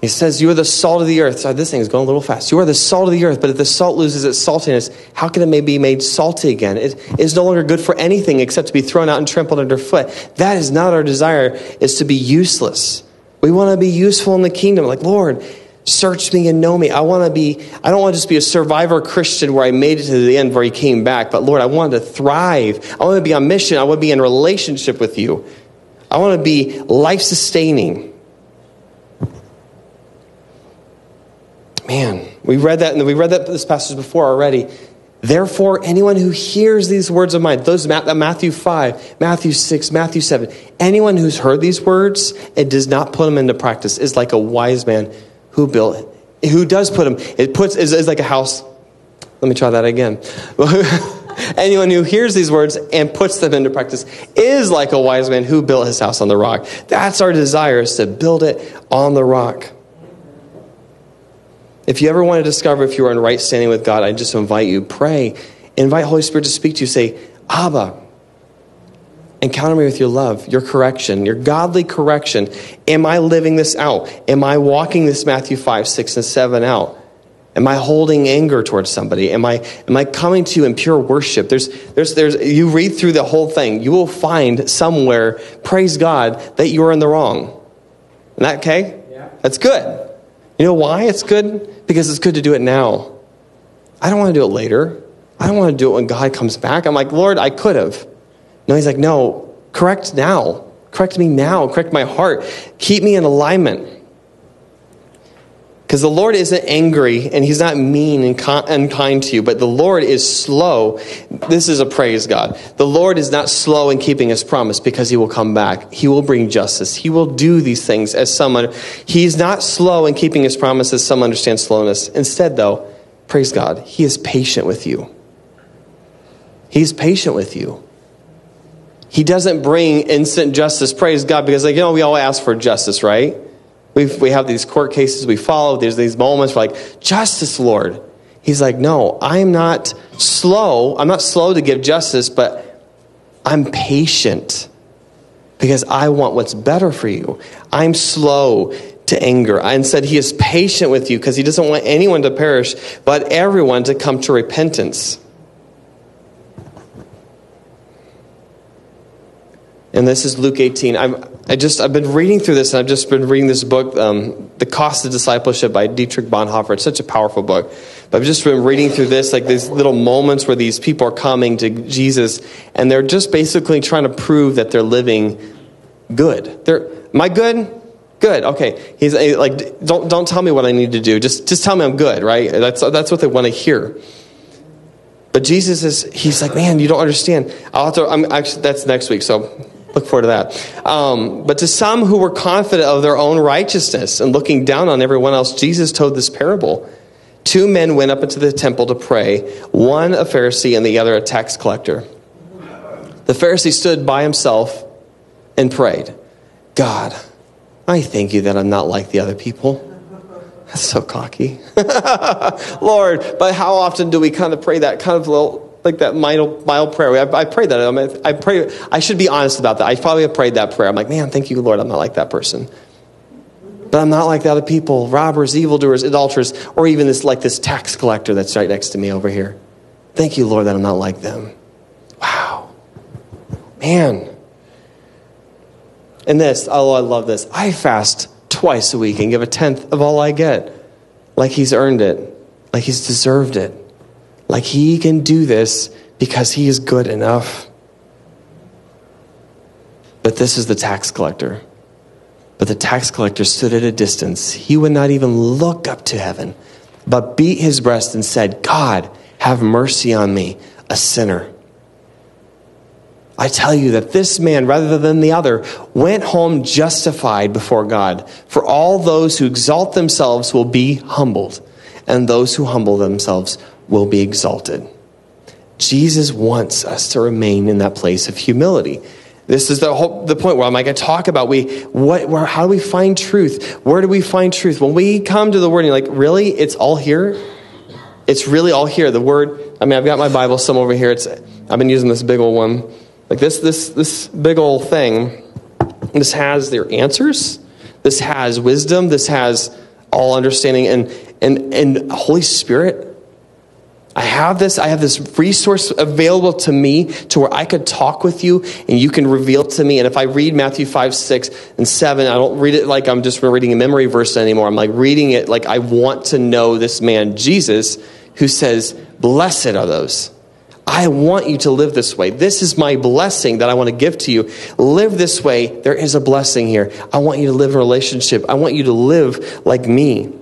He says, You are the salt of the earth. Sorry, this thing is going a little fast. You are the salt of the earth, but if the salt loses its saltiness, how can it be made salty again? It is no longer good for anything except to be thrown out and trampled underfoot. That is not our desire, is to be useless. We want to be useful in the kingdom. Like, Lord, search me and know me. I want to be, I don't want to just be a survivor Christian where I made it to the end where he came back, but Lord, I want to thrive. I want to be on mission. I want to be in relationship with you. I want to be life sustaining. Man, we read that, and we read that this passage before already. Therefore, anyone who hears these words of mine, those Matthew 5, Matthew 6, Matthew 7, anyone who's heard these words and does not put them into practice is like a wise man who built, who does put them, it puts, is, is like a house. Let me try that again. anyone who hears these words and puts them into practice is like a wise man who built his house on the rock. That's our desire is to build it on the rock. If you ever want to discover if you are in right standing with God, I just invite you, pray. Invite Holy Spirit to speak to you. Say, Abba, encounter me with your love, your correction, your godly correction. Am I living this out? Am I walking this Matthew 5, 6, and 7 out? Am I holding anger towards somebody? Am I, am I coming to you in pure worship? There's, there's, there's, you read through the whole thing, you will find somewhere, praise God, that you're in the wrong. Isn't that okay? Yeah. That's good. You know why it's good? Because it's good to do it now. I don't want to do it later. I don't want to do it when God comes back. I'm like, Lord, I could have. No, he's like, no, correct now. Correct me now. Correct my heart. Keep me in alignment. Because the Lord isn't angry and he's not mean and unkind to you, but the Lord is slow. This is a praise God. The Lord is not slow in keeping his promise because he will come back. He will bring justice. He will do these things as someone. He's not slow in keeping his promise as some understand slowness. Instead, though, praise God, he is patient with you. He's patient with you. He doesn't bring instant justice, praise God, because, like, you know, we all ask for justice, right? We we have these court cases we follow. There's these moments where like, justice, Lord. He's like, no, I'm not slow. I'm not slow to give justice, but I'm patient because I want what's better for you. I'm slow to anger. I said he is patient with you because he doesn't want anyone to perish, but everyone to come to repentance. And this is Luke 18. I'm, I just, I've been reading through this, and I've just been reading this book, um, The Cost of Discipleship by Dietrich Bonhoeffer. It's such a powerful book. But I've just been reading through this, like these little moments where these people are coming to Jesus, and they're just basically trying to prove that they're living good. They're, I good? Good. Okay. He's like, don't, don't tell me what I need to do. Just, just tell me I'm good, right? That's, that's what they want to hear. But Jesus is, he's like, man, you don't understand. I'll have to, I'm actually, that's next week, so Look forward to that. Um, but to some who were confident of their own righteousness and looking down on everyone else, Jesus told this parable. Two men went up into the temple to pray, one a Pharisee and the other a tax collector. The Pharisee stood by himself and prayed, God, I thank you that I'm not like the other people. That's so cocky. Lord, but how often do we kind of pray that kind of little, like that mild, mild prayer? I, I pray that. I, mean, I pray. I should be honest about that. I probably have prayed that prayer. I'm like, man, thank you, Lord. I'm not like that person. But I'm not like the other people, robbers, evildoers, adulterers, or even this like this tax collector that's right next to me over here. Thank you, Lord, that I'm not like them. Wow. Man. And this, oh, I love this. I fast twice a week and give a tenth of all I get. Like he's earned it, like he's deserved it, like he can do this because he is good enough. But this is the tax collector. But the tax collector stood at a distance. He would not even look up to heaven, but beat his breast and said, God, have mercy on me, a sinner. I tell you that this man, rather than the other, went home justified before God. For all those who exalt themselves will be humbled, and those who humble themselves will be exalted. Jesus wants us to remain in that place of humility. This is the whole, the point where I'm like, I talk about we what where, how do we find truth? Where do we find truth? When we come to the word, and you're like, really, it's all here. It's really all here. The word. I mean, I've got my Bible some over here. It's I've been using this big old one. Like this, this, this big old thing, this has their answers. This has wisdom. This has all understanding and, and, and Holy Spirit. I have this, I have this resource available to me to where I could talk with you and you can reveal to me. And if I read Matthew 5, 6, and 7, I don't read it like I'm just reading a memory verse anymore. I'm like reading it like I want to know this man, Jesus, who says, Blessed are those I want you to live this way. This is my blessing that I want to give to you. Live this way. There is a blessing here. I want you to live in a relationship. I want you to live like me.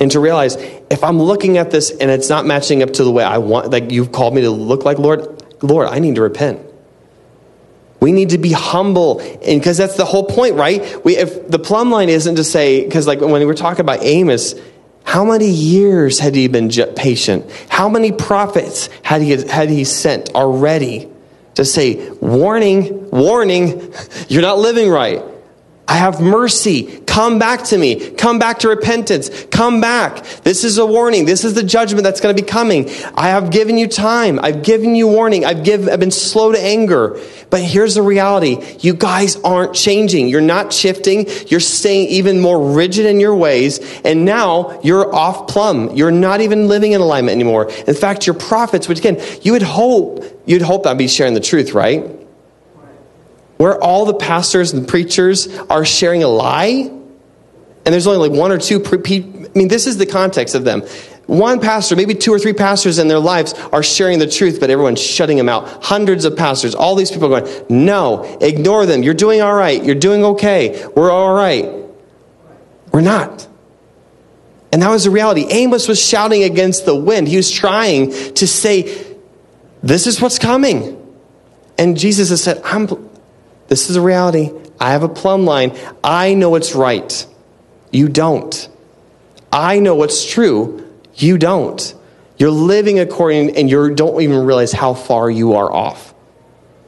And to realize if I'm looking at this and it's not matching up to the way I want, like you've called me to look like, Lord, Lord, I need to repent. We need to be humble, and because that's the whole point, right? We, if the plumb line isn't to say, because like when we were talking about Amos, how many years had he been patient? How many prophets had he, had he sent already to say, warning, warning, you're not living right? I have mercy. Come back to me. Come back to repentance. Come back. This is a warning. This is the judgment that's going to be coming. I have given you time. I've given you warning. I've, give, I've been slow to anger. But here's the reality you guys aren't changing. You're not shifting. You're staying even more rigid in your ways. And now you're off plumb. You're not even living in alignment anymore. In fact, your prophets, which again, you would hope, you'd hope I'd be sharing the truth, right? Where all the pastors and preachers are sharing a lie, and there's only like one or two. Pre- I mean, this is the context of them. One pastor, maybe two or three pastors in their lives are sharing the truth, but everyone's shutting them out. Hundreds of pastors, all these people are going, no, ignore them. You're doing all right. You're doing okay. We're all right. We're not. And that was the reality. Amos was shouting against the wind. He was trying to say, this is what's coming. And Jesus has said, I'm, this is a reality. I have a plumb line. I know it's right. You don't. I know what's true. You don't. You're living according, and you don't even realize how far you are off.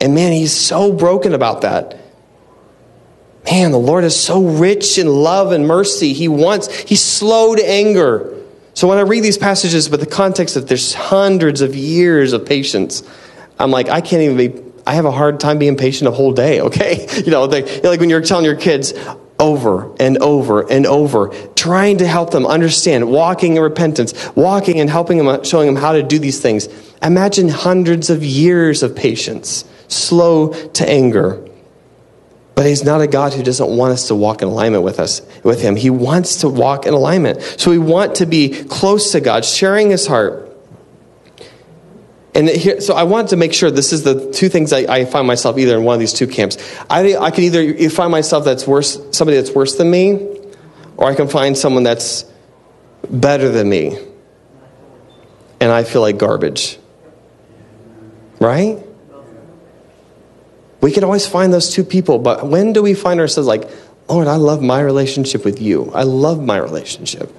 And man, he's so broken about that. Man, the Lord is so rich in love and mercy. He wants, he's slow to anger. So when I read these passages with the context that there's hundreds of years of patience, I'm like, I can't even be I have a hard time being patient a whole day, okay? You know, like, like when you're telling your kids over and over and over, trying to help them understand, walking in repentance, walking and helping them, showing them how to do these things. Imagine hundreds of years of patience, slow to anger. But he's not a God who doesn't want us to walk in alignment with us, with him. He wants to walk in alignment. So we want to be close to God, sharing his heart and here, so I wanted to make sure this is the two things I, I, find myself either in one of these two camps. I, I could either find myself that's worse, somebody that's worse than me, or I can find someone that's better than me, and I feel like garbage. Right? We can always find those two people, but when do we find ourselves like, Lord, I love my relationship with you. I love my relationship.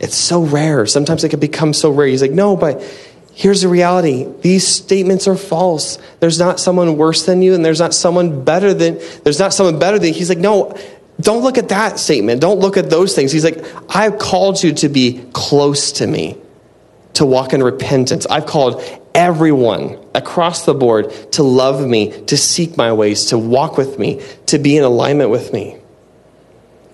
It's so rare. Sometimes it can become so rare. He's like, no, but here's the reality these statements are false. There's not someone worse than you, and there's not someone better than, there's not someone better than, he's like, no, don't look at that statement. Don't look at those things. He's like, I've called you to be close to me, to walk in repentance. I've called everyone across the board to love me, to seek my ways, to walk with me, to be in alignment with me.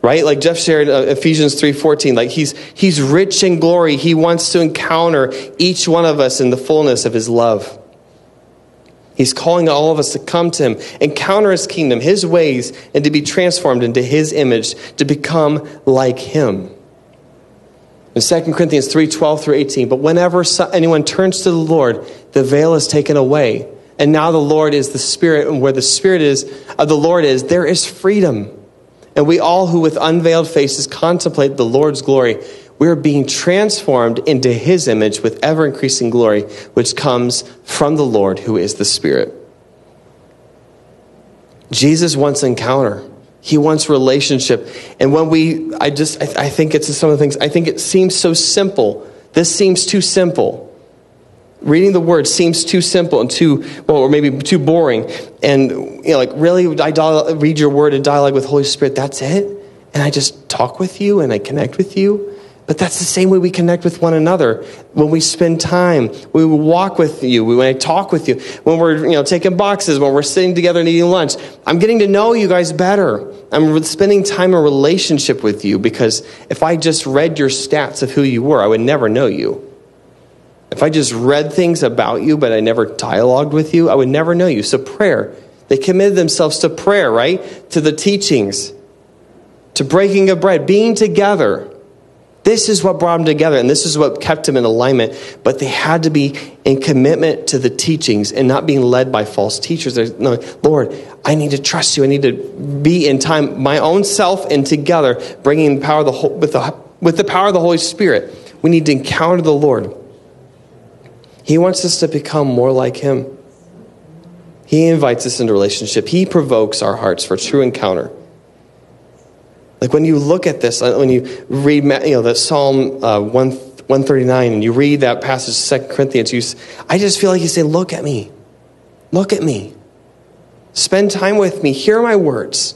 Right? Like Jeff shared uh, Ephesians 3:14, like he's he's rich in glory. He wants to encounter each one of us in the fullness of his love. He's calling all of us to come to him, encounter his kingdom, his ways, and to be transformed into his image, to become like him. In 2 Corinthians 3.12 through 18, but whenever anyone turns to the Lord, the veil is taken away. And now the Lord is the Spirit, and where the Spirit is of the Lord is, there is freedom. And we all who with unveiled faces contemplate the Lord's glory, we are being transformed into his image with ever increasing glory, which comes from the Lord who is the Spirit. Jesus wants encounter. He wants relationship. And when we, I just, I, I think it's some of the things, I think it seems so simple. This seems too simple. Reading the word seems too simple and too, well, or maybe too boring. And, you know, like, really, I read your word in dialogue with Holy Spirit, that's it? And I just talk with you and I connect with you? But that's the same way we connect with one another. When we spend time, we walk with you, we when I talk with you, when we're you know, taking boxes, when we're sitting together and eating lunch. I'm getting to know you guys better. I'm spending time in relationship with you because if I just read your stats of who you were, I would never know you. If I just read things about you, but I never dialogued with you, I would never know you. So, prayer. They committed themselves to prayer, right? To the teachings, to breaking of bread, being together. This is what brought them together, and this is what kept them in alignment. But they had to be in commitment to the teachings and not being led by false teachers. No, Lord, I need to trust you. I need to be in time, my own self, and together, bringing the power the with the with the power of the Holy Spirit. We need to encounter the Lord. He wants us to become more like Him. He invites us into relationship. He provokes our hearts for true encounter. Like when you look at this, uh, when you read, you know, that Psalm uh, 1, 139, and you read that passage, Second Corinthians, you, I just feel like you say, look at me. Look at me. Spend time with me. Hear my words.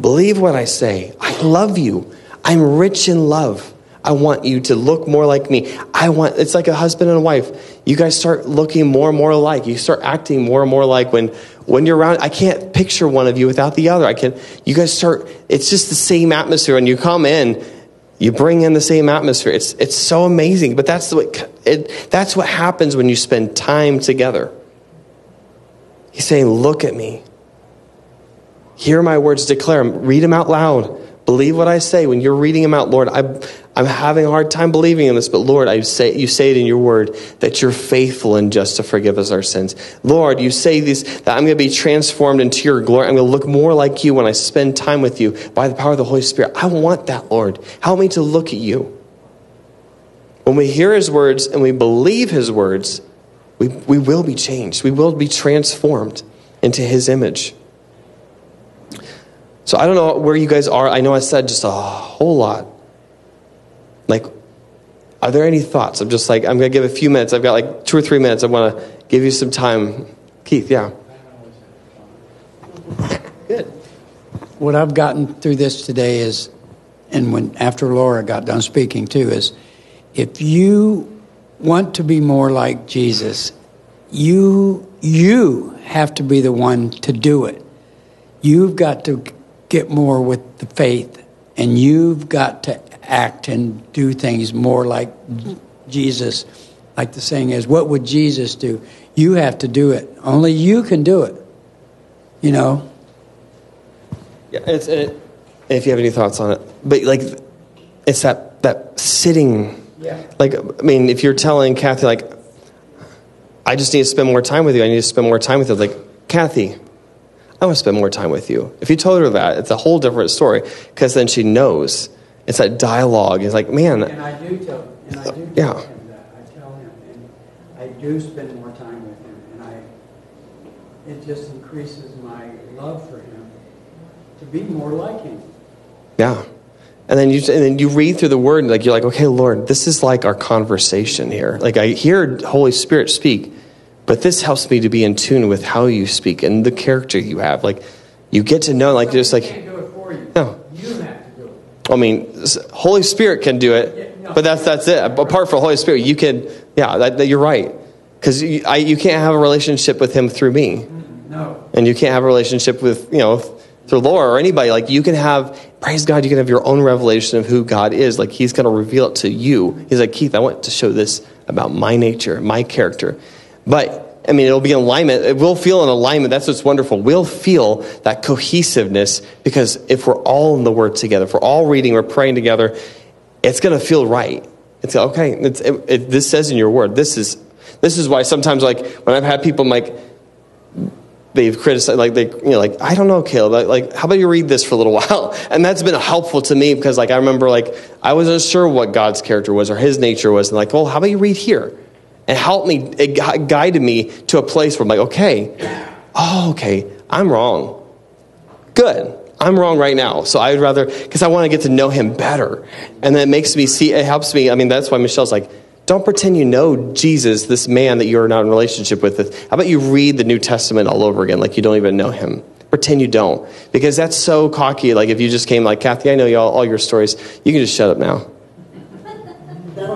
Believe what I say. I love you. I'm rich in love. I want you to look more like me. I want, it's like a husband and a wife. You guys start looking more and more alike. You start acting more and more like when, when you're around. I can't picture one of you without the other. I can, you guys start, it's just the same atmosphere. And you come in, you bring in the same atmosphere. It's, it's so amazing. But that's what, it, that's what happens when you spend time together. He's saying, Look at me. Hear my words, declare them, read them out loud. Believe what I say. When you're reading them out, Lord, I, I'm having a hard time believing in this, but Lord, I say, you say it in your word that you're faithful and just to forgive us our sins. Lord, you say this, that I'm going to be transformed into your glory. I'm going to look more like you when I spend time with you by the power of the Holy Spirit. I want that, Lord. Help me to look at you. When we hear his words and we believe his words, we, we will be changed. We will be transformed into his image. So I don't know where you guys are. I know I said just a whole lot. Are there any thoughts? I'm just like, I'm going to give a few minutes. I've got like two or three minutes. I want to give you some time. Keith, yeah. Good. What I've gotten through this today is, and when after Laura got done speaking too, is if you want to be more like Jesus, you you have to be the one to do it. You've got to get more with the faith, and you've got to act and do things more like Jesus. Like the saying is, what would Jesus do? You have to do it. Only you can do it. You know? Yeah, it's, it, if you have any thoughts on it. But, like, it's that, that sitting. Yeah. Like, I mean, if you're telling Kathy, like, I just need to spend more time with you, I need to spend more time with you. Like, Kathy, I want to spend more time with you. If you told her that, it's a whole different story because then she knows. It's that dialogue. It's like, man. And I do tell, and I do yeah. tell him that. I tell him, and I do spend more time with him, and I. It just increases my love for him to be more like him. Yeah. And then you and then you read through the word and like you're like, okay, Lord, this is like our conversation here. Like I hear Holy Spirit speak, but this helps me to be in tune with how you speak and the character you have. Like you get to know, like just like do it for you. no. You have to do it. I mean, Holy Spirit can do it, but that's that's it. Apart from Holy Spirit, you can, yeah, that, that you're right, because you, I- you can't have a relationship with Him through me, No. and you can't have a relationship with you know through Laura or anybody. Like you can have, praise God, you can have your own revelation of who God is. Like He's going to reveal it to you. He's like Keith, I want to show this about my nature, my character, but. I mean, it'll be in alignment. It will feel in alignment. That's what's wonderful. We'll feel that cohesiveness because if we're all in the Word together, if we're all reading, we're praying together, it's going to feel right. It's okay. It's, it, it, this says in your Word. This is this is why sometimes, like when I've had people, like they've criticized, like they, you know, like I don't know, Caleb. Like, like, how about you read this for a little while? And that's been helpful to me because, like, I remember, like, I wasn't sure what God's character was or His nature was, and like, well, how about you read here? And help me, it guided me to a place where I'm like, okay, oh, okay, I'm wrong. Good. I'm wrong right now. So I'd rather, because I want to get to know him better. And then it makes me see, it helps me. I mean, that's why Michelle's like, don't pretend you know Jesus, this man that you're not in relationship with. How about you read the New Testament all over again like you don't even know him? Pretend you don't. Because that's so cocky. Like if you just came like, Kathy, I know you all, all your stories. You can just shut up now.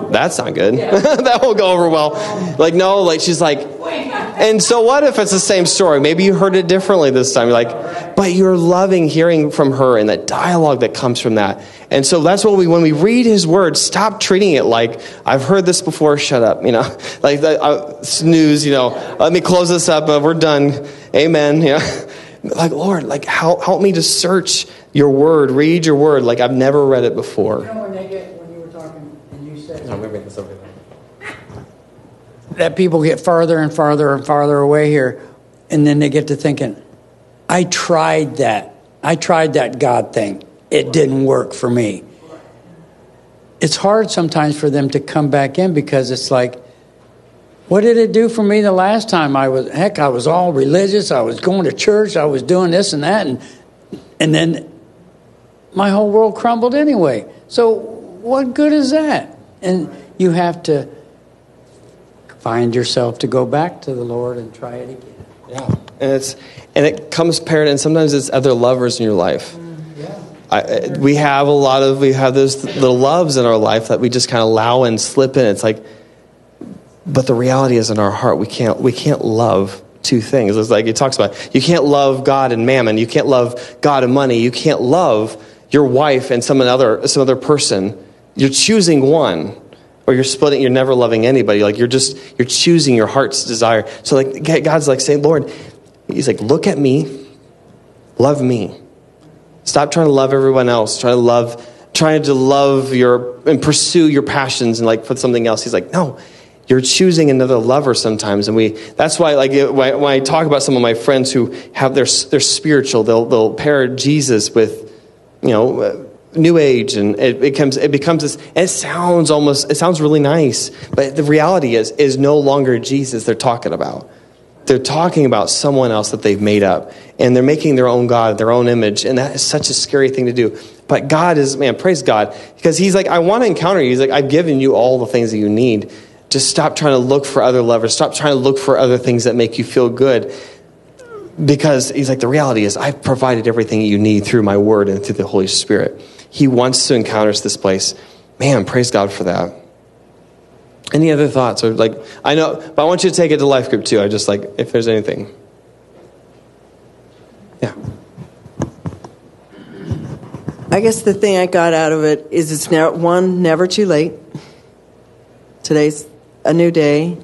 That's not good. that won't go over well. Like, no, like she's like, and so what if it's the same story? Maybe you heard it differently this time. You're like, but you're loving hearing from her and that dialogue that comes from that. And so that's what we, when we read his word, stop treating it like, I've heard this before, shut up, you know, like uh, snooze, you know, let me close this up, uh, we're done, amen, you know. Like, Lord, like, help, help me to search your word, read your word like I've never read it before. You know when they get when you were talking over that people get farther and farther and farther away here, and then they get to thinking, I tried that. I tried that God thing. It didn't work for me. It's hard sometimes for them to come back in because it's like, what did it do for me the last time I was heck, I was all religious, I was going to church, I was doing this and that, and and then my whole world crumbled anyway. So what good is that? And you have to find yourself to go back to the Lord and try it again. Yeah, and it's and it comes paired, and sometimes it's other lovers in your life. Mm-hmm. I, we have a lot of we have those little loves in our life that we just kind of allow and slip in. It's like, but the reality is in our heart we can't we can't love two things. It's like it talks about you can't love God and mammon. You can't love God and money. You can't love your wife and some other some other person. You're choosing one or you're splitting you're never loving anybody. Like you're just you're choosing your heart's desire. So like god's like saying lord he's like look at me. Love me. Stop trying to love everyone else. Try to love trying to love your and pursue your passions and like put something else. He's like no. You're choosing another lover sometimes. And we that's why like when I, talk about some of my friends who have their they're spiritual they'll they'll pair jesus with you know new age and it becomes it becomes this it sounds almost it sounds really nice but the reality is is no longer jesus they're talking about. They're talking about someone else that they've made up and they're making their own god their own image and that is such a scary thing to do. But god is man praise god because he's like i want to encounter you. He's like i've given you all the things that you need. Just stop trying to look for other lovers. Stop trying to look for other things that make you feel good. Because he's like the reality is i've provided everything you need through my word and through the holy spirit he wants to encounter us this place. Man praise god for that. Any other thoughts? Or like i know but i want you to take it to life group too. I just like if there's anything. Yeah. I guess the thing I got out of it is it's now one never too late. Today's a new day.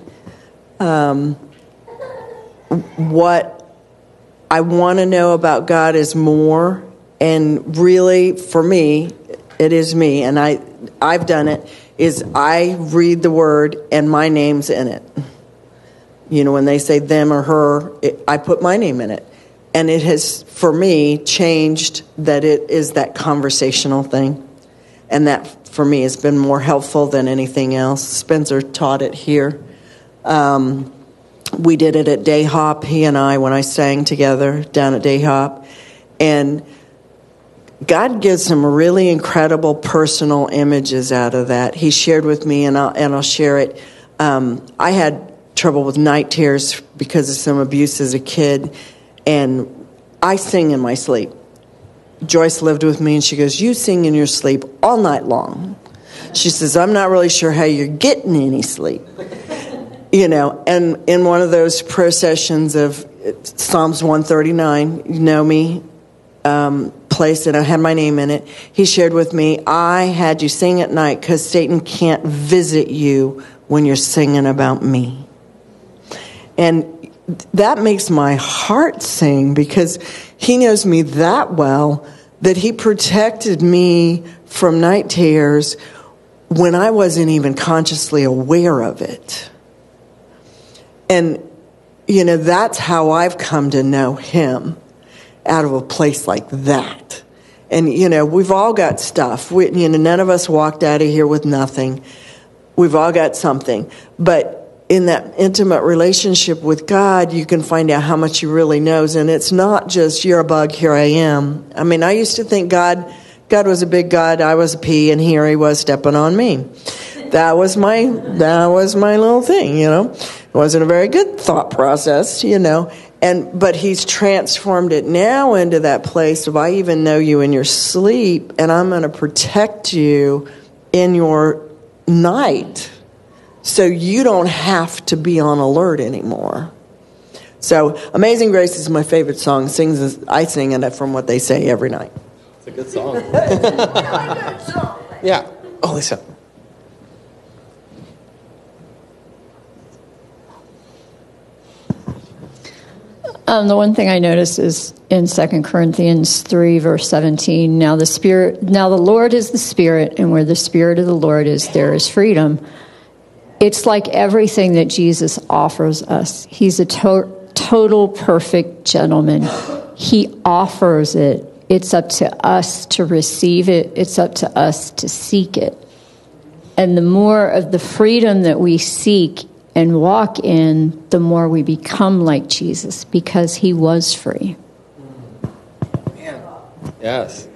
Um, what I want to know about God is more, and really, for me, it is me, and I I've done it. Is I read the word and my name's in it. You know, when they say them or her, it, I put my name in it. And it has, for me, changed that it is that conversational thing. And that, for me, has been more helpful than anything else. Spencer taught it here. Um, we did it at Day Hop, he and I, when I sang together down at Day Hop. And God gives some really incredible personal images out of that. He shared with me, and I'll, and I'll share it. Um, I had trouble with night terrors because of some abuse as a kid, and I sing in my sleep. Joyce lived with me, and she goes, You sing in your sleep all night long. She says, I'm not really sure how you're getting any sleep. You know, and in one of those processions of Psalms 139, you know me, um, place, and I had my name in it, he shared with me, I had you sing at night because Satan can't visit you when you're singing about me. And that makes my heart sing because he knows me that well that he protected me from night terrors when I wasn't even consciously aware of it. And, you know, that's how I've come to know him out of a place like that. And, you know, we've all got stuff. We, you know, none of us walked out of here with nothing. We've all got something. But in that intimate relationship with God, you can find out how much He really knows. And it's not just, you're a bug, here I am. I mean, I used to think God, God was a big God, I was a pea, and here He was stepping on me. That was my, that was my little thing, you know. It wasn't a very good thought process, you know. And, but He's transformed it now into that place of, I even know you in your sleep, and I'm going to protect you in your night so you don't have to be on alert anymore. So, Amazing Grace is my favorite song. Sings I sing it from what they say every night. It's a good song. yeah. Oh, Lisa. Um, the one thing I noticed is in 2 Corinthians 3, verse 17. Now the Spirit, now the Lord is the Spirit, and where the Spirit of the Lord is, there is freedom. It's like everything that Jesus offers us. He's a to- total perfect gentleman. He offers it. It's up to us to receive it, it's up to us to seek it. And the more of the freedom that we seek and walk in, the more we become like Jesus because he was free. Yes.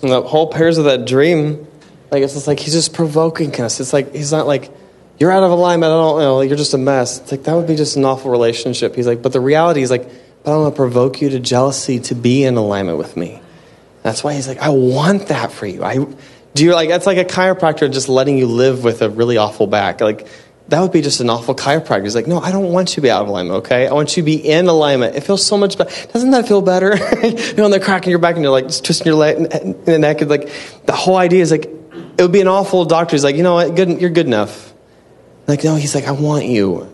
And the whole pairs of that dream, like it's just like he's just provoking us. It's like he's not like you're out of alignment. I don't know. You're just a mess. It's like that would be just an awful relationship. He's like, but the reality is like, but I want to provoke you to jealousy to be in alignment with me. That's why he's like, I want that for you. I do you like that's like a chiropractor just letting you live with a really awful back. Like that would be just an awful chiropractor. He's like, no, I don't want you to be out of alignment, okay? I want you to be in alignment. It feels so much better. Doesn't that feel better? you know, and they're cracking your back and you're like twisting your leg in the neck. And like the whole idea is like, it would be an awful doctor. He's like, you know what, good, you're good enough. Like, no, he's like, I want you.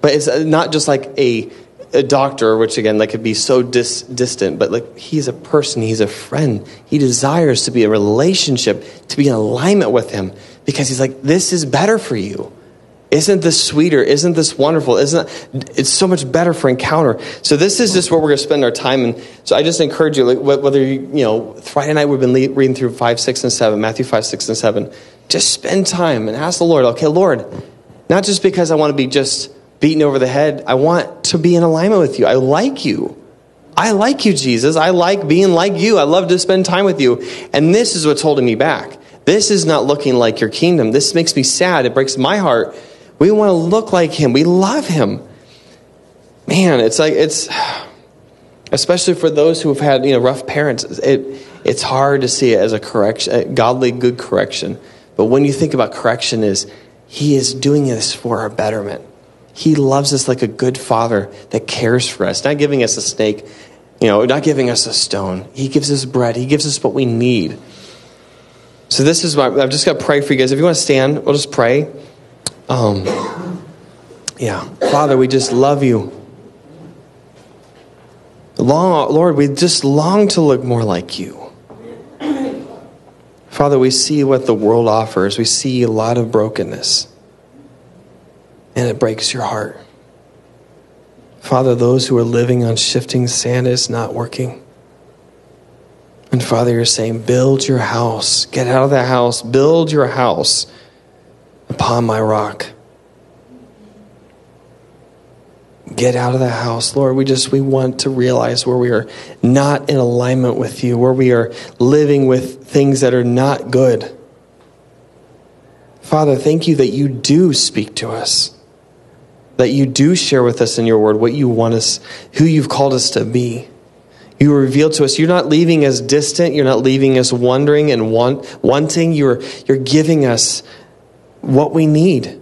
But it's uh, not just like a, a doctor, which again, like could be so dis- distant, but like he's a person, he's a friend. He desires to be a relationship, to be in alignment with him because he's like, this is better for you. Isn't this sweeter? Isn't this wonderful? Isn't it's so much better for encounter? So this is just where we're going to spend our time. And so I just encourage you, like whether you, you know, Friday night we've been reading through five, six, and seven, Matthew five, six, and seven. Just spend time and ask the Lord. Okay, Lord, not just because I want to be just beaten over the head. I want to be in alignment with you. I like you. I like you, Jesus. I like being like you. I love to spend time with you. And this is what's holding me back. This is not looking like your kingdom. This makes me sad. It breaks my heart. We want to look like him. We love him. Man, it's like it's especially for those who have had, you know, rough parents. It it's hard to see it as a correction, a godly good correction. But when you think about correction is he is doing this for our betterment. He loves us like a good father that cares for us, not giving us a snake, you know, not giving us a stone. He gives us bread. He gives us what we need. So this is why I've just got to pray for you guys. If you want to stand, we'll just pray. Um, yeah, Father, we just love you. Long, Lord, we just long to look more like you. Father, we see what the world offers. We see a lot of brokenness, and it breaks your heart. Father, those who are living on shifting sand is not working. And Father, you're saying, build your house. Get out of the house. Build your house upon my rock. get out of the house. Lord, we just we want to realize where we are not in alignment with you, where we are living with things that are not good. Father, thank you that you do speak to us. That you do share with us in your word what you want us, who you've called us to be. You reveal to us. You're not leaving us distant. You're not leaving us wondering and want, wanting. You're, you're giving us what we need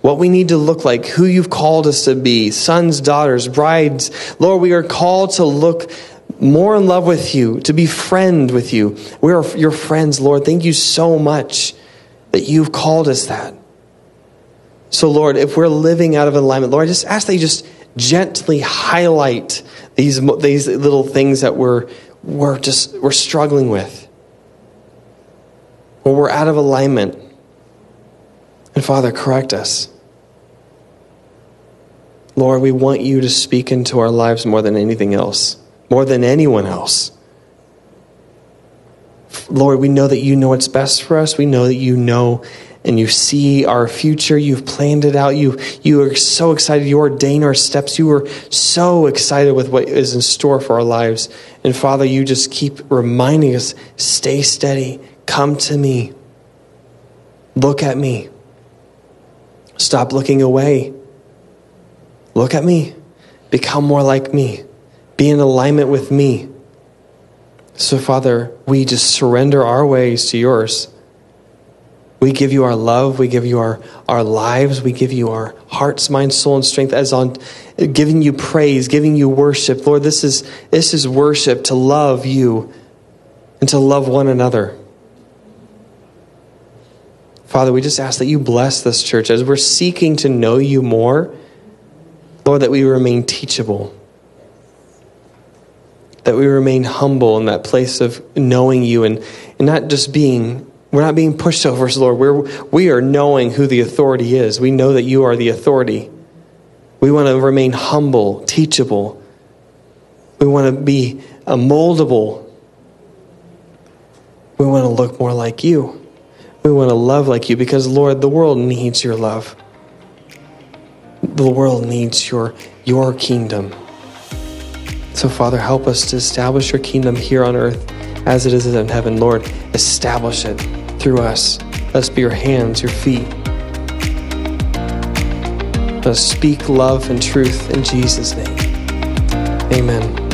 what we need to look like, who you've called us to be, sons, daughters, brides. Lord, we are called to look more in love with you, to be friend with you. We are your friends, Lord. Thank you so much that you've called us that. So, Lord, if we're living out of alignment, Lord, I just ask that you just gently highlight these, these little things that we're, we're just we're struggling with. When we're out of alignment, and Father, correct us. Lord, we want you to speak into our lives more than anything else, more than anyone else. Lord, we know that you know what's best for us. We know that you know and you see our future. You've planned it out. You, you are so excited. You ordain our steps. You are so excited with what is in store for our lives. And Father, you just keep reminding us stay steady. Come to me. Look at me. Stop looking away. Look at me. Become more like me. Be in alignment with me. So, Father, we just surrender our ways to yours. We give you our love. We give you our, our lives. We give you our hearts, mind, soul, and strength as on giving you praise, giving you worship. Lord, this is, this is worship to love you and to love one another. Father, we just ask that you bless this church as we're seeking to know you more. Lord, that we remain teachable, that we remain humble in that place of knowing you and, and not just being, we're not being pushovers, Lord. We're, we are knowing who the authority is. We know that you are the authority. We want to remain humble, teachable. We want to be moldable. We want to look more like you. We want to love like you because, Lord, the world needs your love. The world needs your, your kingdom. So, Father, help us to establish your kingdom here on earth as it is in heaven. Lord, establish it through us. Let's be your hands, your feet. Let us speak love and truth in Jesus' name. Amen.